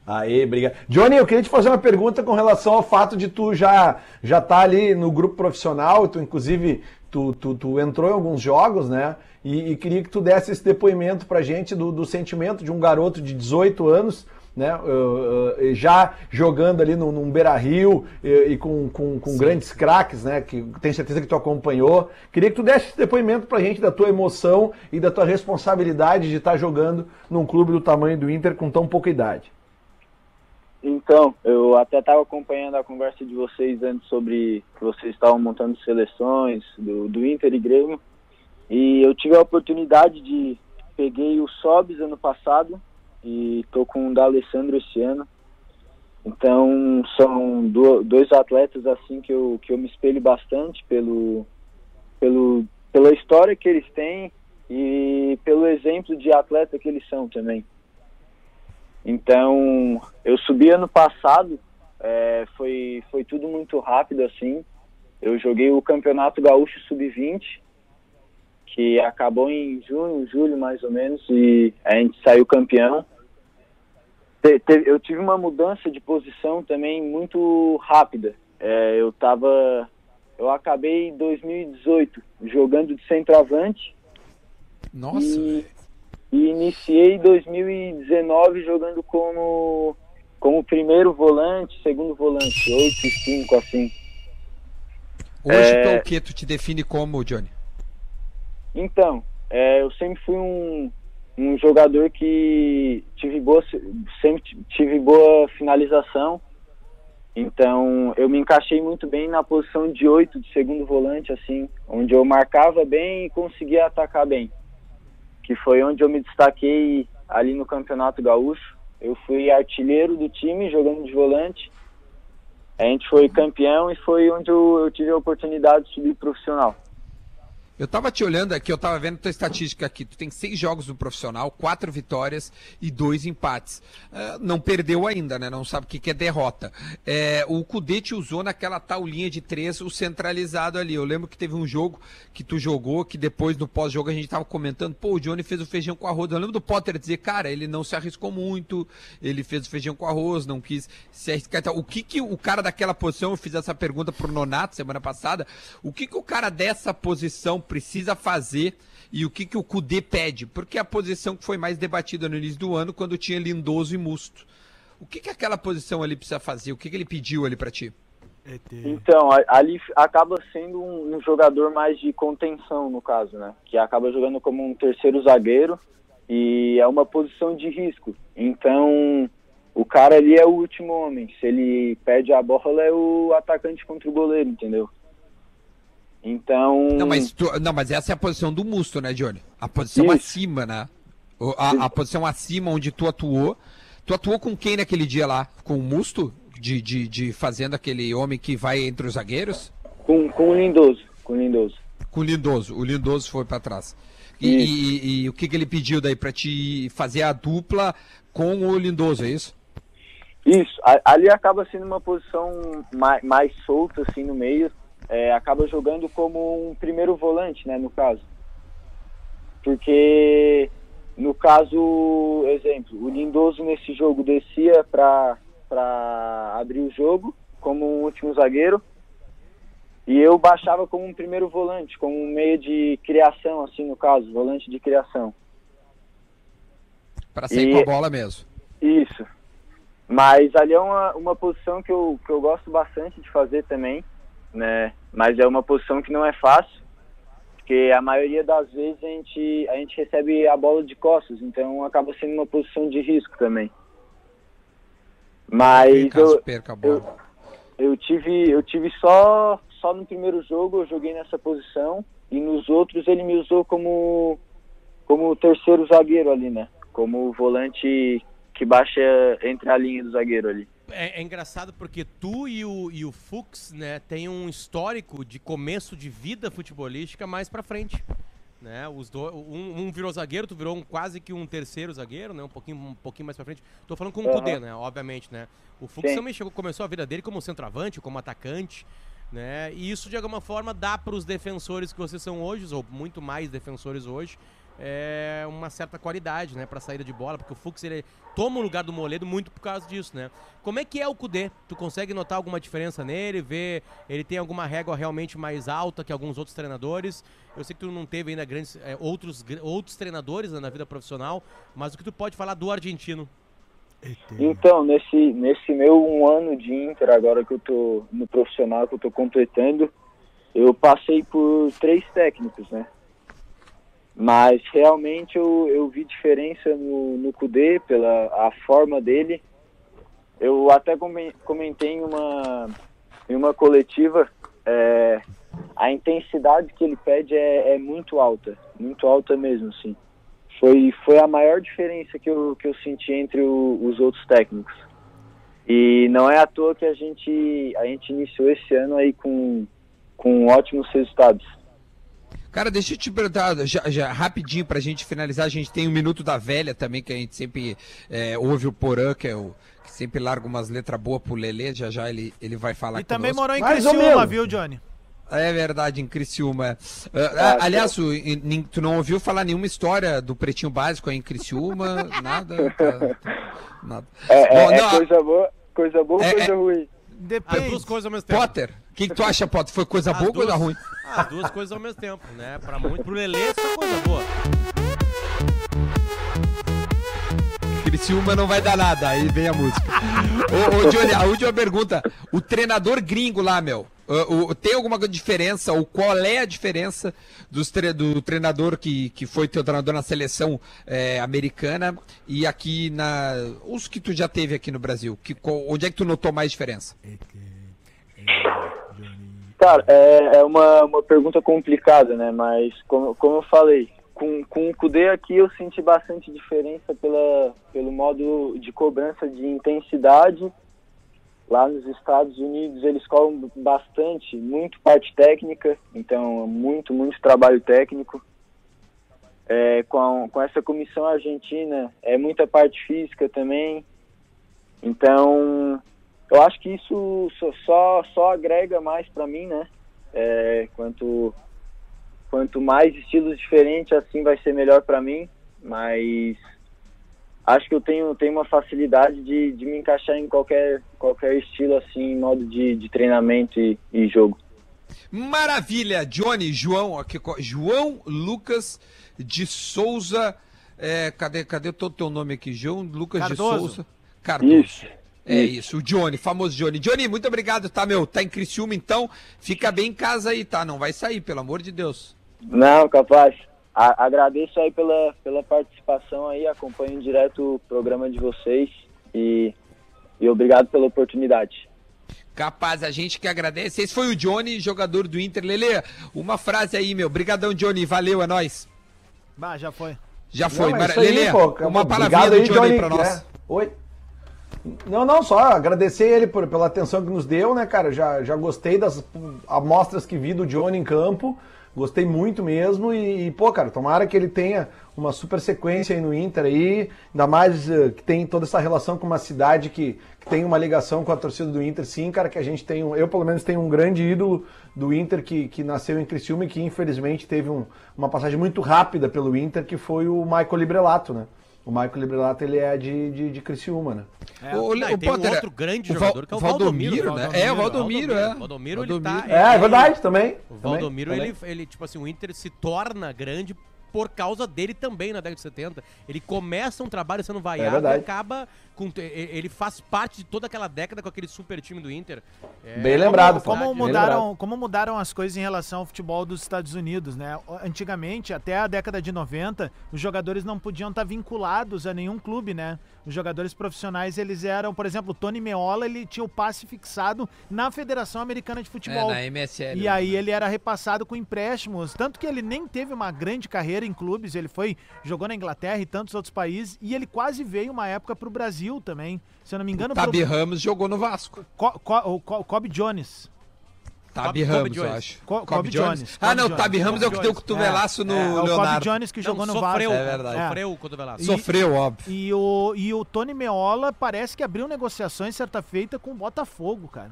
Aí, obrigado. Johnny, eu queria te fazer uma pergunta com relação ao fato de tu já já tá ali no grupo profissional, tu inclusive tu, tu, tu entrou em alguns jogos, né? E, e, queria que tu desse esse depoimento pra gente do, do sentimento de um garoto de 18 anos né, uh, uh, já jogando ali num, num Beira Rio e, e com, com, com grandes craques, né, que tenho certeza que tu acompanhou. Queria que tu desse esse depoimento pra gente da tua emoção e da tua responsabilidade de estar jogando num clube do tamanho do Inter com tão pouca idade. Então, eu até estava acompanhando a conversa de vocês antes sobre que vocês estavam montando seleções do, do Inter e Grêmio. E eu tive a oportunidade de peguei o Sobs ano passado e tô com o D'Alessandro esse ano. Então são do, dois atletas assim que eu, que eu me espelho bastante pelo, pelo, pela história que eles têm e pelo exemplo de atleta que eles são também. Então eu subi ano passado, é, foi, foi tudo muito rápido assim. Eu joguei o Campeonato Gaúcho Sub-20 que acabou em junho, julho mais ou menos, e a gente saiu campeão. Eu tive uma mudança de posição também muito rápida. É, eu estava eu acabei em 2018 jogando de centroavante Nossa, e, e iniciei 2019 jogando como como primeiro volante, segundo volante, 8 e 5 assim. Hoje É. tu o que? Tu te define como, Johnny? Então, é, eu sempre fui um, um jogador que tive boa, sempre tive boa finalização. Então, eu me encaixei muito bem na posição de 8 de segundo volante, assim, onde eu marcava bem e conseguia atacar bem. Que foi onde eu me destaquei ali no Campeonato Gaúcho. Eu fui artilheiro do time jogando de volante. A gente foi campeão e foi onde eu, eu tive a oportunidade de subir profissional. Eu tava te olhando aqui, eu tava vendo tua estatística aqui. Tu tem seis jogos no profissional, quatro vitórias e dois empates. Ah, não perdeu ainda, né? Não sabe o que, que é derrota. É, o Cudê te usou naquela tal linha de três, o centralizado ali. Eu lembro que teve um jogo que tu jogou, que depois no pós-jogo a gente tava comentando, pô, o Johnny fez o feijão com arroz. Eu lembro do Potter dizer, cara, ele não se arriscou muito, ele fez o feijão com arroz, não quis se arriscar. e tal. O que que o cara daquela posição, eu fiz essa pergunta pro Nonato semana passada, o que que o cara dessa posição precisa fazer e o que que o Cudê pede? Porque é a posição que foi mais debatida no início do ano, quando tinha Lindoso e Musto. O que que aquela posição ali precisa fazer? O que que ele pediu ali pra ti? Então, ali acaba sendo um, um jogador mais de contenção, no caso, né? Que acaba jogando como um terceiro zagueiro e é uma posição de risco. Então, o cara ali é o último homem. Se ele perde a bola, é o atacante contra o goleiro, entendeu? Então, Não, mas, tu- não, mas essa é a posição do Musto, né, Johnny? A posição Isso. acima, né? A, a posição acima onde tu atuou. Tu atuou com quem naquele dia lá? Com o Musto? De, de, de fazendo aquele homem que vai entre os zagueiros? com, com o Lindoso, com o Lindoso. Com o Lindoso. O Lindoso foi pra trás. E, e- e o que, que ele pediu daí pra te fazer a dupla com o Lindoso, é isso? Isso, ali acaba sendo uma posição mais, mais solta, assim, no meio. É, acaba jogando como um primeiro volante, né, no caso. Porque, no caso, exemplo, o Lindoso nesse jogo descia para abrir o jogo como um último zagueiro. E eu baixava como um primeiro volante, como um meio de criação, assim, no caso, volante de criação. Pra sair E- com a bola mesmo. Isso. Mas ali é uma, uma posição que eu, que eu gosto bastante de fazer também, né? Mas é uma posição que não é fácil, porque a maioria das vezes a gente, a gente recebe a bola de costas, então acaba sendo uma posição de risco também. Mas eu, bola. eu tive, eu tive só, só no primeiro jogo eu joguei nessa posição e nos outros ele me usou como, como terceiro zagueiro ali, né? Como volante que baixa entre a linha do zagueiro ali. É, é engraçado porque tu e o, e o Fux, né, tem um histórico de começo de vida futebolística mais pra frente. Né? Os dois, um, um virou zagueiro, tu virou um, quase que um terceiro zagueiro, né? Um pouquinho, um pouquinho mais pra frente. Tô falando com o Aham. Kudê, né? Obviamente, né? O Fux Sim. também chegou, começou a vida dele como centroavante, como atacante, né? E isso de alguma forma dá pros defensores que vocês são hoje, ou muito mais defensores hoje, é uma certa qualidade, né, para saída de bola, porque o Fux ele toma o lugar do Moledo muito por causa disso, né? Como é que é o Cudê? Tu consegue notar alguma diferença nele? Ver ele tem alguma régua realmente mais alta que alguns outros treinadores? Eu sei que tu não teve ainda grandes é, outros outros treinadores né, na vida profissional, mas o que tu pode falar do argentino? Então, nesse, nesse meu um ano de Inter, agora que eu tô no profissional, que eu tô completando, eu passei por três técnicos, né? Mas realmente eu, eu vi diferença no, no Kudê, pela a forma dele. Eu até comen- comentei em uma, em uma coletiva, é, a intensidade que ele pede é, é muito alta, muito alta mesmo, sim foi, foi a maior diferença que eu, que eu senti entre o- os outros técnicos. E não é à toa que a gente, a gente iniciou esse ano aí com, com ótimos resultados. Cara, deixa eu te perguntar, já, já, rapidinho pra gente finalizar, a gente tem um Minuto da Velha também, que a gente sempre é, ouve o Porã, que é o que sempre larga umas letras boas pro Lelê, já já ele, ele vai falar E também conosco. morou em Mais Criciúma, viu, Johnny? É verdade, em Criciúma. Ah, Ah, ah, aliás, o- e- nin- tu não ouviu falar nenhuma história do Pretinho Básico aí em Criciúma? Nada? Tá- nada. É, é- Bom, é não, coisa boa, coisa boa ou É, coisa é- ruim? As Depende. duas coisas ao mesmo tempo. Potter, que, que tu acha, Potter? Foi coisa As boa ou coisa ruim? As duas coisas ao mesmo tempo, né? Pra muito, pro Lelê, só coisa boa. Criciúma não vai dar nada, aí vem a música. ô, ô, Johnny, a última pergunta. O treinador gringo lá, meu, o- o- tem alguma diferença, ou qual é a diferença dos tre- do treinador que, que foi teu treinador na seleção é, americana e aqui na. Os que tu já teve aqui no Brasil? Que, qual- onde é que tu notou mais diferença? Cara, é, é uma, uma pergunta complicada, né? Mas como, como eu falei, com, com o Kudê aqui eu senti bastante diferença pela, pelo modo de cobrança de intensidade. Lá nos Estados Unidos eles cobram bastante, muito parte técnica, então muito, muito trabalho técnico. É, com, a- com essa comissão argentina é muita parte física também. Então, eu acho que isso só, só, agrega mais para mim, né? É, quanto, quanto mais estilos diferentes, assim vai ser melhor para mim. Mas acho que eu tenho, tenho uma facilidade de, de me encaixar em qualquer, qualquer estilo, assim, modo de, de treinamento e, e jogo. Maravilha, Johnny, João, aqui, João Lucas de Souza. é, cadê, cadê todo o teu nome aqui? João Lucas Cardoso. de Souza. Cardoso. Isso. É isso, o Johnny, famoso Johnny. Johnny, muito obrigado, tá, meu? Tá em Criciúma, então fica bem em casa aí, tá? Não vai sair, pelo amor de Deus. Não, capaz. A- agradeço aí pela, pela participação aí, acompanho direto o programa de vocês e, e obrigado pela oportunidade. Capaz, a gente que agradece. Esse foi o Johnny, jogador do Inter. Lele, uma frase aí, meu. Brigadão, Johnny. Valeu, é nóis. Bah, já foi. Já foi. Não, é Mara... isso aí, Lele, pô. uma palavrinha do aí, Johnny, pra nós. É. Oi. Não, não, só agradecer ele por, pela atenção que nos deu, né, cara? Já, já gostei das amostras que vi do Johnny em campo. Gostei muito mesmo e, e, pô, cara, tomara que ele tenha uma super sequência aí no Inter aí, ainda mais eh, que tem toda essa relação com uma cidade que, que tem uma ligação com a torcida do Inter, sim, cara, que a gente tem, um- eu pelo menos tenho um grande ídolo do Inter que, que nasceu em Criciúma e que infelizmente teve um- uma passagem muito rápida pelo Inter, que foi o Michael Librelato, né? O Michael Librelato, ele é de, de, de Criciúma, né? Ô, Não, o tem um Potter, outro grande o jogador que é o Valdomiro, Valdomiro. né? É, o Valdomiro, é. Valdomiro, ele tá... Valdomiro. É, é verdade, também. O Valdomiro, também. ele, ele, tipo assim, o Inter se torna grande por causa dele também na década de 70. Ele começa um trabalho sendo vaiado e verdade. acaba com. e- Ele faz parte de toda aquela década com aquele super time do Inter. É, Bem lembrado, Como, Bem mudaram, lembrado. como mudaram as coisas em relação ao futebol dos Estados Unidos, né? Antigamente, até a década de 90, os jogadores não podiam estar vinculados a nenhum clube, né? Os jogadores profissionais, eles eram, por exemplo, o Tony Meola, ele tinha o passe fixado na Federação Americana de É, Futebol. na MSL. E aí ele era repassado com empréstimos, tanto que ele nem teve uma grande carreira em clubes, ele foi jogou na Inglaterra e tantos outros países, e ele quase veio uma época pro Brasil também. Se eu não me engano, pro- Tabi Ramos jogou no Vasco. Co- Co- o Co- Kobe Jones. Tabi Kobe Ramos, eu Jones. acho. Co- Kobe Jones. Ah, Kobe não, Jones. Tabi Ramos é o que deu o Jones. cotovelaço no É, é o Leonardo. Jones que jogou Não, no sofreu, Vasco. É verdade. Sofreu o cotovelaço. Sofreu, óbvio. E o, e o Tony Meola parece que abriu negociações certa feita com o Botafogo, cara.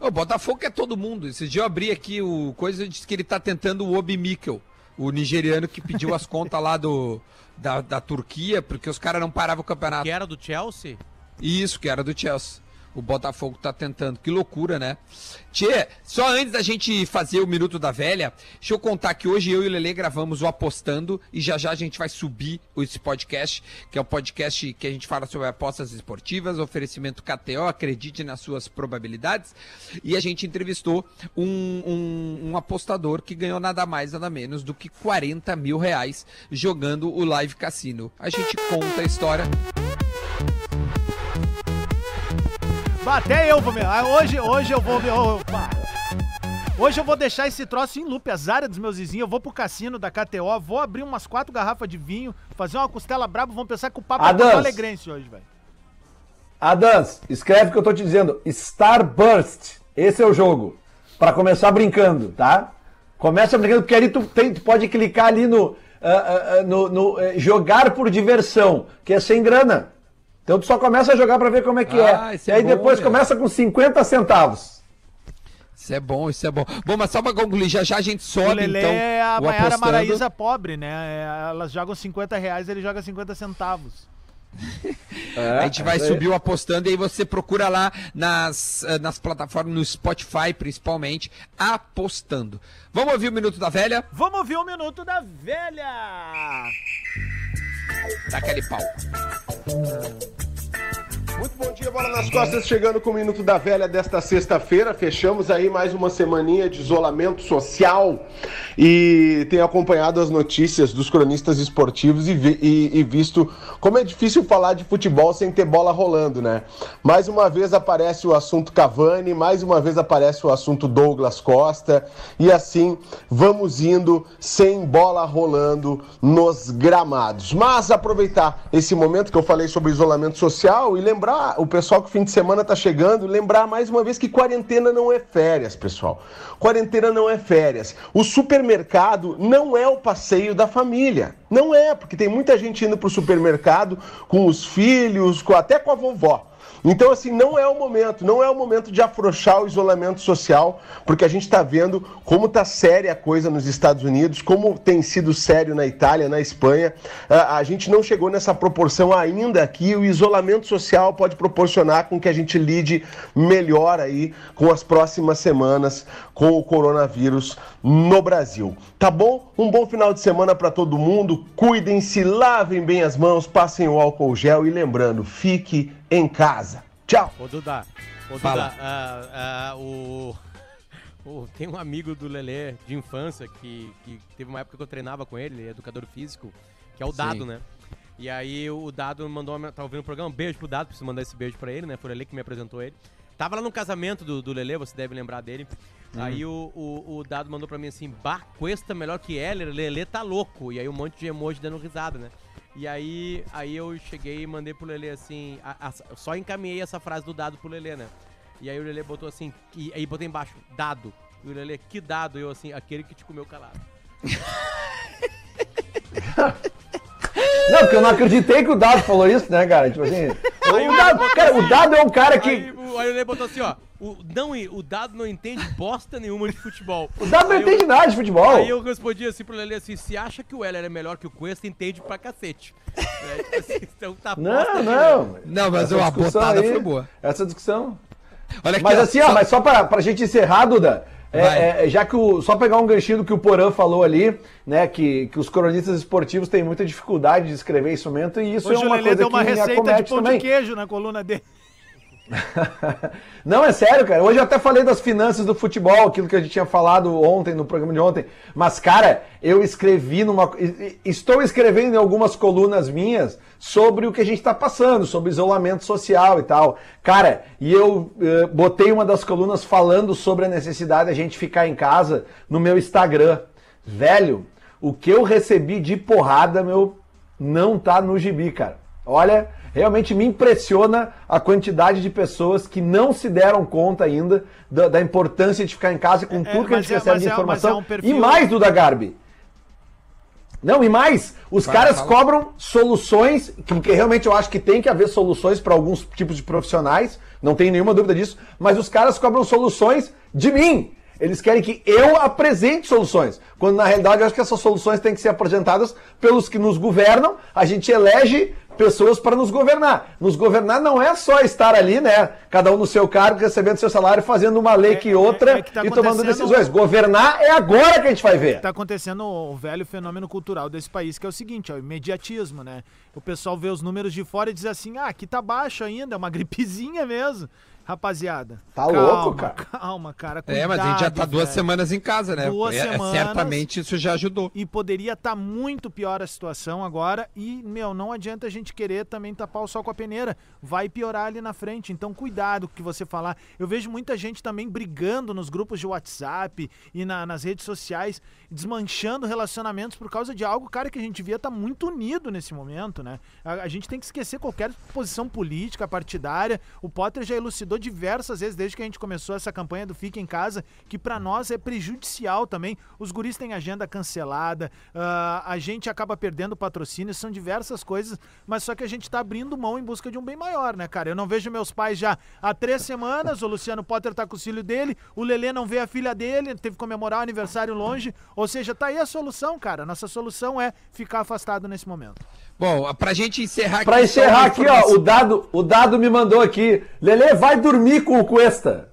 O Botafogo é todo mundo. Esse dia eu abri aqui o coisa e disse que ele tá tentando o Obi Mikkel, o nigeriano que pediu as contas lá do, da, da Turquia, porque os caras não paravam o campeonato. Que era do Chelsea. Isso, que era do Chelsea. O Botafogo tá tentando. Que loucura, né? Tchê, só antes da gente fazer o Minuto da Velha, deixa eu contar que hoje eu e o Lele gravamos o Apostando e já já a gente vai subir esse podcast, que é o podcast que a gente fala sobre apostas esportivas, oferecimento KTO, acredite nas suas probabilidades. E a gente entrevistou um, um, um apostador que ganhou nada mais, nada menos do que 40 mil reais jogando o Live Cassino. A gente conta a história Até eu vou ver. Ah, Hoje, hoje eu vou pá. Hoje eu vou deixar esse troço em loop, as áreas dos meus vizinhos. Eu vou pro cassino da KTO, vou abrir umas quatro garrafas de vinho, fazer uma costela braba. Vão pensar que o papo é Adams. Porto Alegrense hoje, velho. Adans, escreve o que eu tô te dizendo. Starburst. Esse é o jogo. Pra começar brincando, tá? Começa brincando, porque ali tu, tem- tu pode clicar ali no, ah, ah, no, no, eh, jogar por diversão, que é sem grana. Então tu só começa a jogar pra ver como é que Ah, é. E é aí bom, depois meu. começa com 50 centavos. Isso é bom, isso é bom. Bom, mas só pra concluir, já já a gente O sobe, Lelê então, é a o Maiara apostando. Maraísa pobre, né? É, Elas jogam 50 reais, ele joga 50 centavos. a gente vai é subir o apostando e aí você procura lá nas, eh, nas plataformas, no Spotify principalmente, apostando. Vamos ouvir o Minuto da Velha? Vamos ouvir o Minuto da Velha! Dá aquele pau. Thank you. Muito bom dia, bola nas costas, chegando com o Minuto da Velha desta sexta-feira. Fechamos aí mais uma semaninha de isolamento social e tenho acompanhado as notícias dos cronistas esportivos e, vi- e- e visto como é difícil falar de futebol sem ter bola rolando, né? Mais uma vez aparece o assunto Cavani, mais uma vez aparece o assunto Douglas Costa e assim vamos indo sem bola rolando nos gramados. Mas aproveitar esse momento que eu falei sobre isolamento social e lembrar o pessoal que o fim de semana tá chegando, lembrar mais uma vez que quarentena não é férias, pessoal. Quarentena não é férias. O supermercado não é o passeio da família. Não é, porque tem muita gente indo pro supermercado com os filhos, com- até com a vovó. Então, assim, não é o momento, não é o momento de afrouxar o isolamento social, porque a gente está vendo como está séria a coisa nos Estados Unidos, como tem sido sério na Itália, na Espanha. Ah, A gente não chegou nessa proporção ainda aqui. O isolamento social pode proporcionar com que a gente lide melhor aí com as próximas semanas com o coronavírus no Brasil. Tá bom? Um bom final de semana para todo mundo. Cuidem-se, lavem bem as mãos, passem o álcool gel e lembrando, fique em casa. Tchau. Ô, Duda, ô, Fala. Duda, ah, ah, o, o- tem um amigo do Lelê de infância que, que teve uma época que eu treinava com ele, ele é educador físico, que é o Dado, Sim. né? E aí o Dado mandou, uma, tá ouvindo o programa, um beijo pro Dado, preciso mandar esse beijo pra ele, né? Foi Lelê que me apresentou ele. Tava lá no casamento do, do Lelê, você deve lembrar dele. Aí o, o, o Dado mandou pra mim assim, bah, Cuesta melhor que Heller, Lelê tá louco. E aí um monte de emoji dando risada, né? E aí, aí eu cheguei e mandei pro Lelê assim, a- a- só encaminhei essa frase do Dado pro Lelê, né? E aí o Lelê botou assim, e aí botei embaixo, dado. E o Lelê, que dado? Eu assim, aquele que te comeu calado. Não, porque eu não acreditei que o Dado falou isso, né, cara? Tipo assim. Aí O Dado, cara, o Dado é um cara que. Aí o, aí Lelê botou assim, ó, o, não, o Dado não entende bosta nenhuma de futebol. O Dado não Aí eu- entende nada de futebol. Aí eu respondi assim pro Lelê assim, se acha que o Heller é melhor que o Cuesta, entende pra cacete. É, tipo assim, então tá Não, bosta aí, né? não. Não, mas Essa a discussão botada aí- foi boa. Essa discussão. Olha aqui, Mas assim, ó, só- mas só pra, pra gente encerrar, Duda, é, é, já que o. Só pegar um ganchinho do que o Porã falou ali, né? Que, que os cronistas esportivos têm muita dificuldade de escrever esse momento, e isso Hoje é o uma coisa deu que uma me receita de pão também. de queijo na coluna dele. Não, é sério, cara. Hoje eu até falei das finanças do futebol, aquilo que a gente tinha falado ontem, no programa de ontem. Mas, cara, eu escrevi numa. Estou escrevendo em algumas colunas minhas sobre o que a gente tá passando, sobre isolamento social e tal. Cara, e eu eh, botei uma das colunas falando sobre a necessidade da gente ficar em casa no meu Instagram. Velho, o que eu recebi de porrada, meu, não tá no gibi, cara. Olha, realmente me impressiona a quantidade de pessoas que não se deram conta ainda da, da importância de ficar em casa com É, tudo que a gente é- recebe de é- informação. é um perfil- E mais, Duda Garbi. Não, e mais, os Fala, caras fala. cobram soluções, que- porque realmente eu acho que tem que haver soluções para alguns tipos de profissionais, não tem nenhuma dúvida disso, mas os caras cobram soluções de mim. Eles querem que eu apresente soluções, quando na realidade eu acho que essas soluções têm que ser apresentadas pelos que nos governam. A gente elege pessoas para nos governar. Nos governar não é só estar ali, né? Cada um no seu cargo, recebendo seu salário, fazendo uma lei É- que é- outra é que tá e tomando decisões. Governar é agora que a gente vai ver. Tá acontecendo o velho fenômeno cultural desse país, que é o seguinte, é o imediatismo, né? O pessoal vê os números de fora e diz assim, ah, aqui tá baixo ainda, é uma gripezinha mesmo. Rapaziada. Tá calma, louco, cara? Calma, cara. É, mas a gente já tá cuidado, duas velho. semanas em casa, né? Duas É, semanas. Certamente isso já ajudou. E poderia estar muito pior a situação agora. E, meu, não adianta a gente querer também tapar o sol com a peneira. Vai piorar ali na frente. Então, cuidado com o que você falar. Eu vejo muita gente também brigando nos grupos de WhatsApp e na- nas redes sociais, desmanchando relacionamentos por causa de algo, cara, que a gente via estar muito unido nesse momento, né? A, a gente tem que esquecer qualquer posição política, partidária. O Potter já elucidou diversas vezes, desde que a gente começou essa campanha do Fica em Casa, que pra nós é prejudicial também. Os guris têm agenda cancelada, ah, a gente acaba perdendo patrocínio, são diversas coisas, mas só que a gente tá abrindo mão em busca de um bem maior, né, cara? Eu não vejo meus pais já há três semanas, o Luciano Potter tá com o filho dele, o Lelê não vê a filha dele, teve que comemorar o aniversário longe, ou seja, tá aí a solução, cara. Nossa solução é ficar afastado nesse momento. Bom, pra gente encerrar Pra só encerrar aqui, ó, o dado, o dado me mandou aqui. Lele vai dormir com o Cuesta.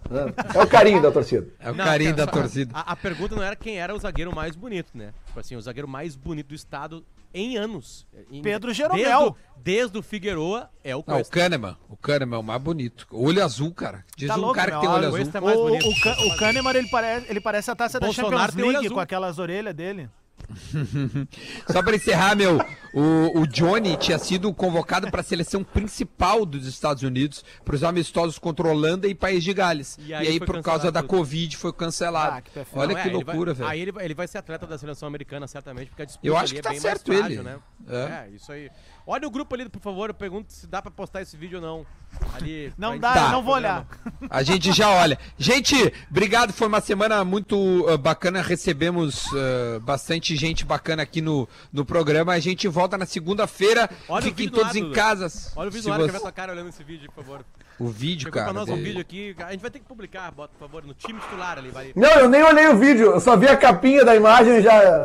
É o carinho da torcida. É o Não, carinho cara, da só- torcida. A, a pergunta não era quem era o zagueiro mais bonito, né? Tipo assim, o zagueiro mais bonito do estado em anos. Em- Pedro desde Jeromel. o- Desde o Figueroa é o Não, o Cuesta. Kahneman. O Kahneman é o mais bonito. Olho azul, cara. Diz Tá um louco, cara que tem olho olha, azul. Cuesta é mais O, o, o Kahneman, ele parece, ele parece a taça da Bolsonaro Champions tem olho League com aquelas orelhas dele. Só pra encerrar, meu, o, o Johnny tinha sido convocado pra seleção principal dos Estados Unidos para os amistosos contra a Holanda e País de Gales. E E aí aí, foi por causa cancelado da tudo. Covid, foi cancelado. Ah, que. Olha Não, que é, loucura, velho. Aí ele, vai- ele vai ser atleta da seleção americana, certamente, porque a disputa Eu acho que é tá bem certo mais ele. frágil, né? É. É. isso aí. Olha o grupo ali, por favor, eu pergunto se dá pra postar esse vídeo ou não. Ali, Não dá, eu não vou olhar. A gente já olha. Gente, obrigado. Foi uma semana muito ah, bacana. Recebemos ah, bastante gente bacana aqui no, no programa. A gente volta na segunda-feira. Olha o Fiquem todos em casa. Olha o vídeo no ar que você- vai tua cara olhando esse vídeo, por favor. O vídeo, Chegou cara. pra nós um de- vídeo aqui. A gente vai ter que publicar, bota, por favor, no time titular ali. Vai. Não, eu nem olhei o vídeo, eu só vi a capinha da imagem e já.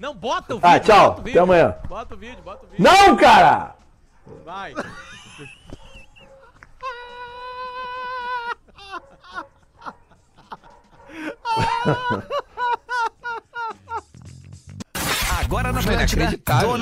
Não, bota o vídeo. Ah, tchau, bota o vídeo. até amanhã. Bota o vídeo, bota o vídeo. Não, cara! Vai. Agora na Atlântida, inacreditável. Dona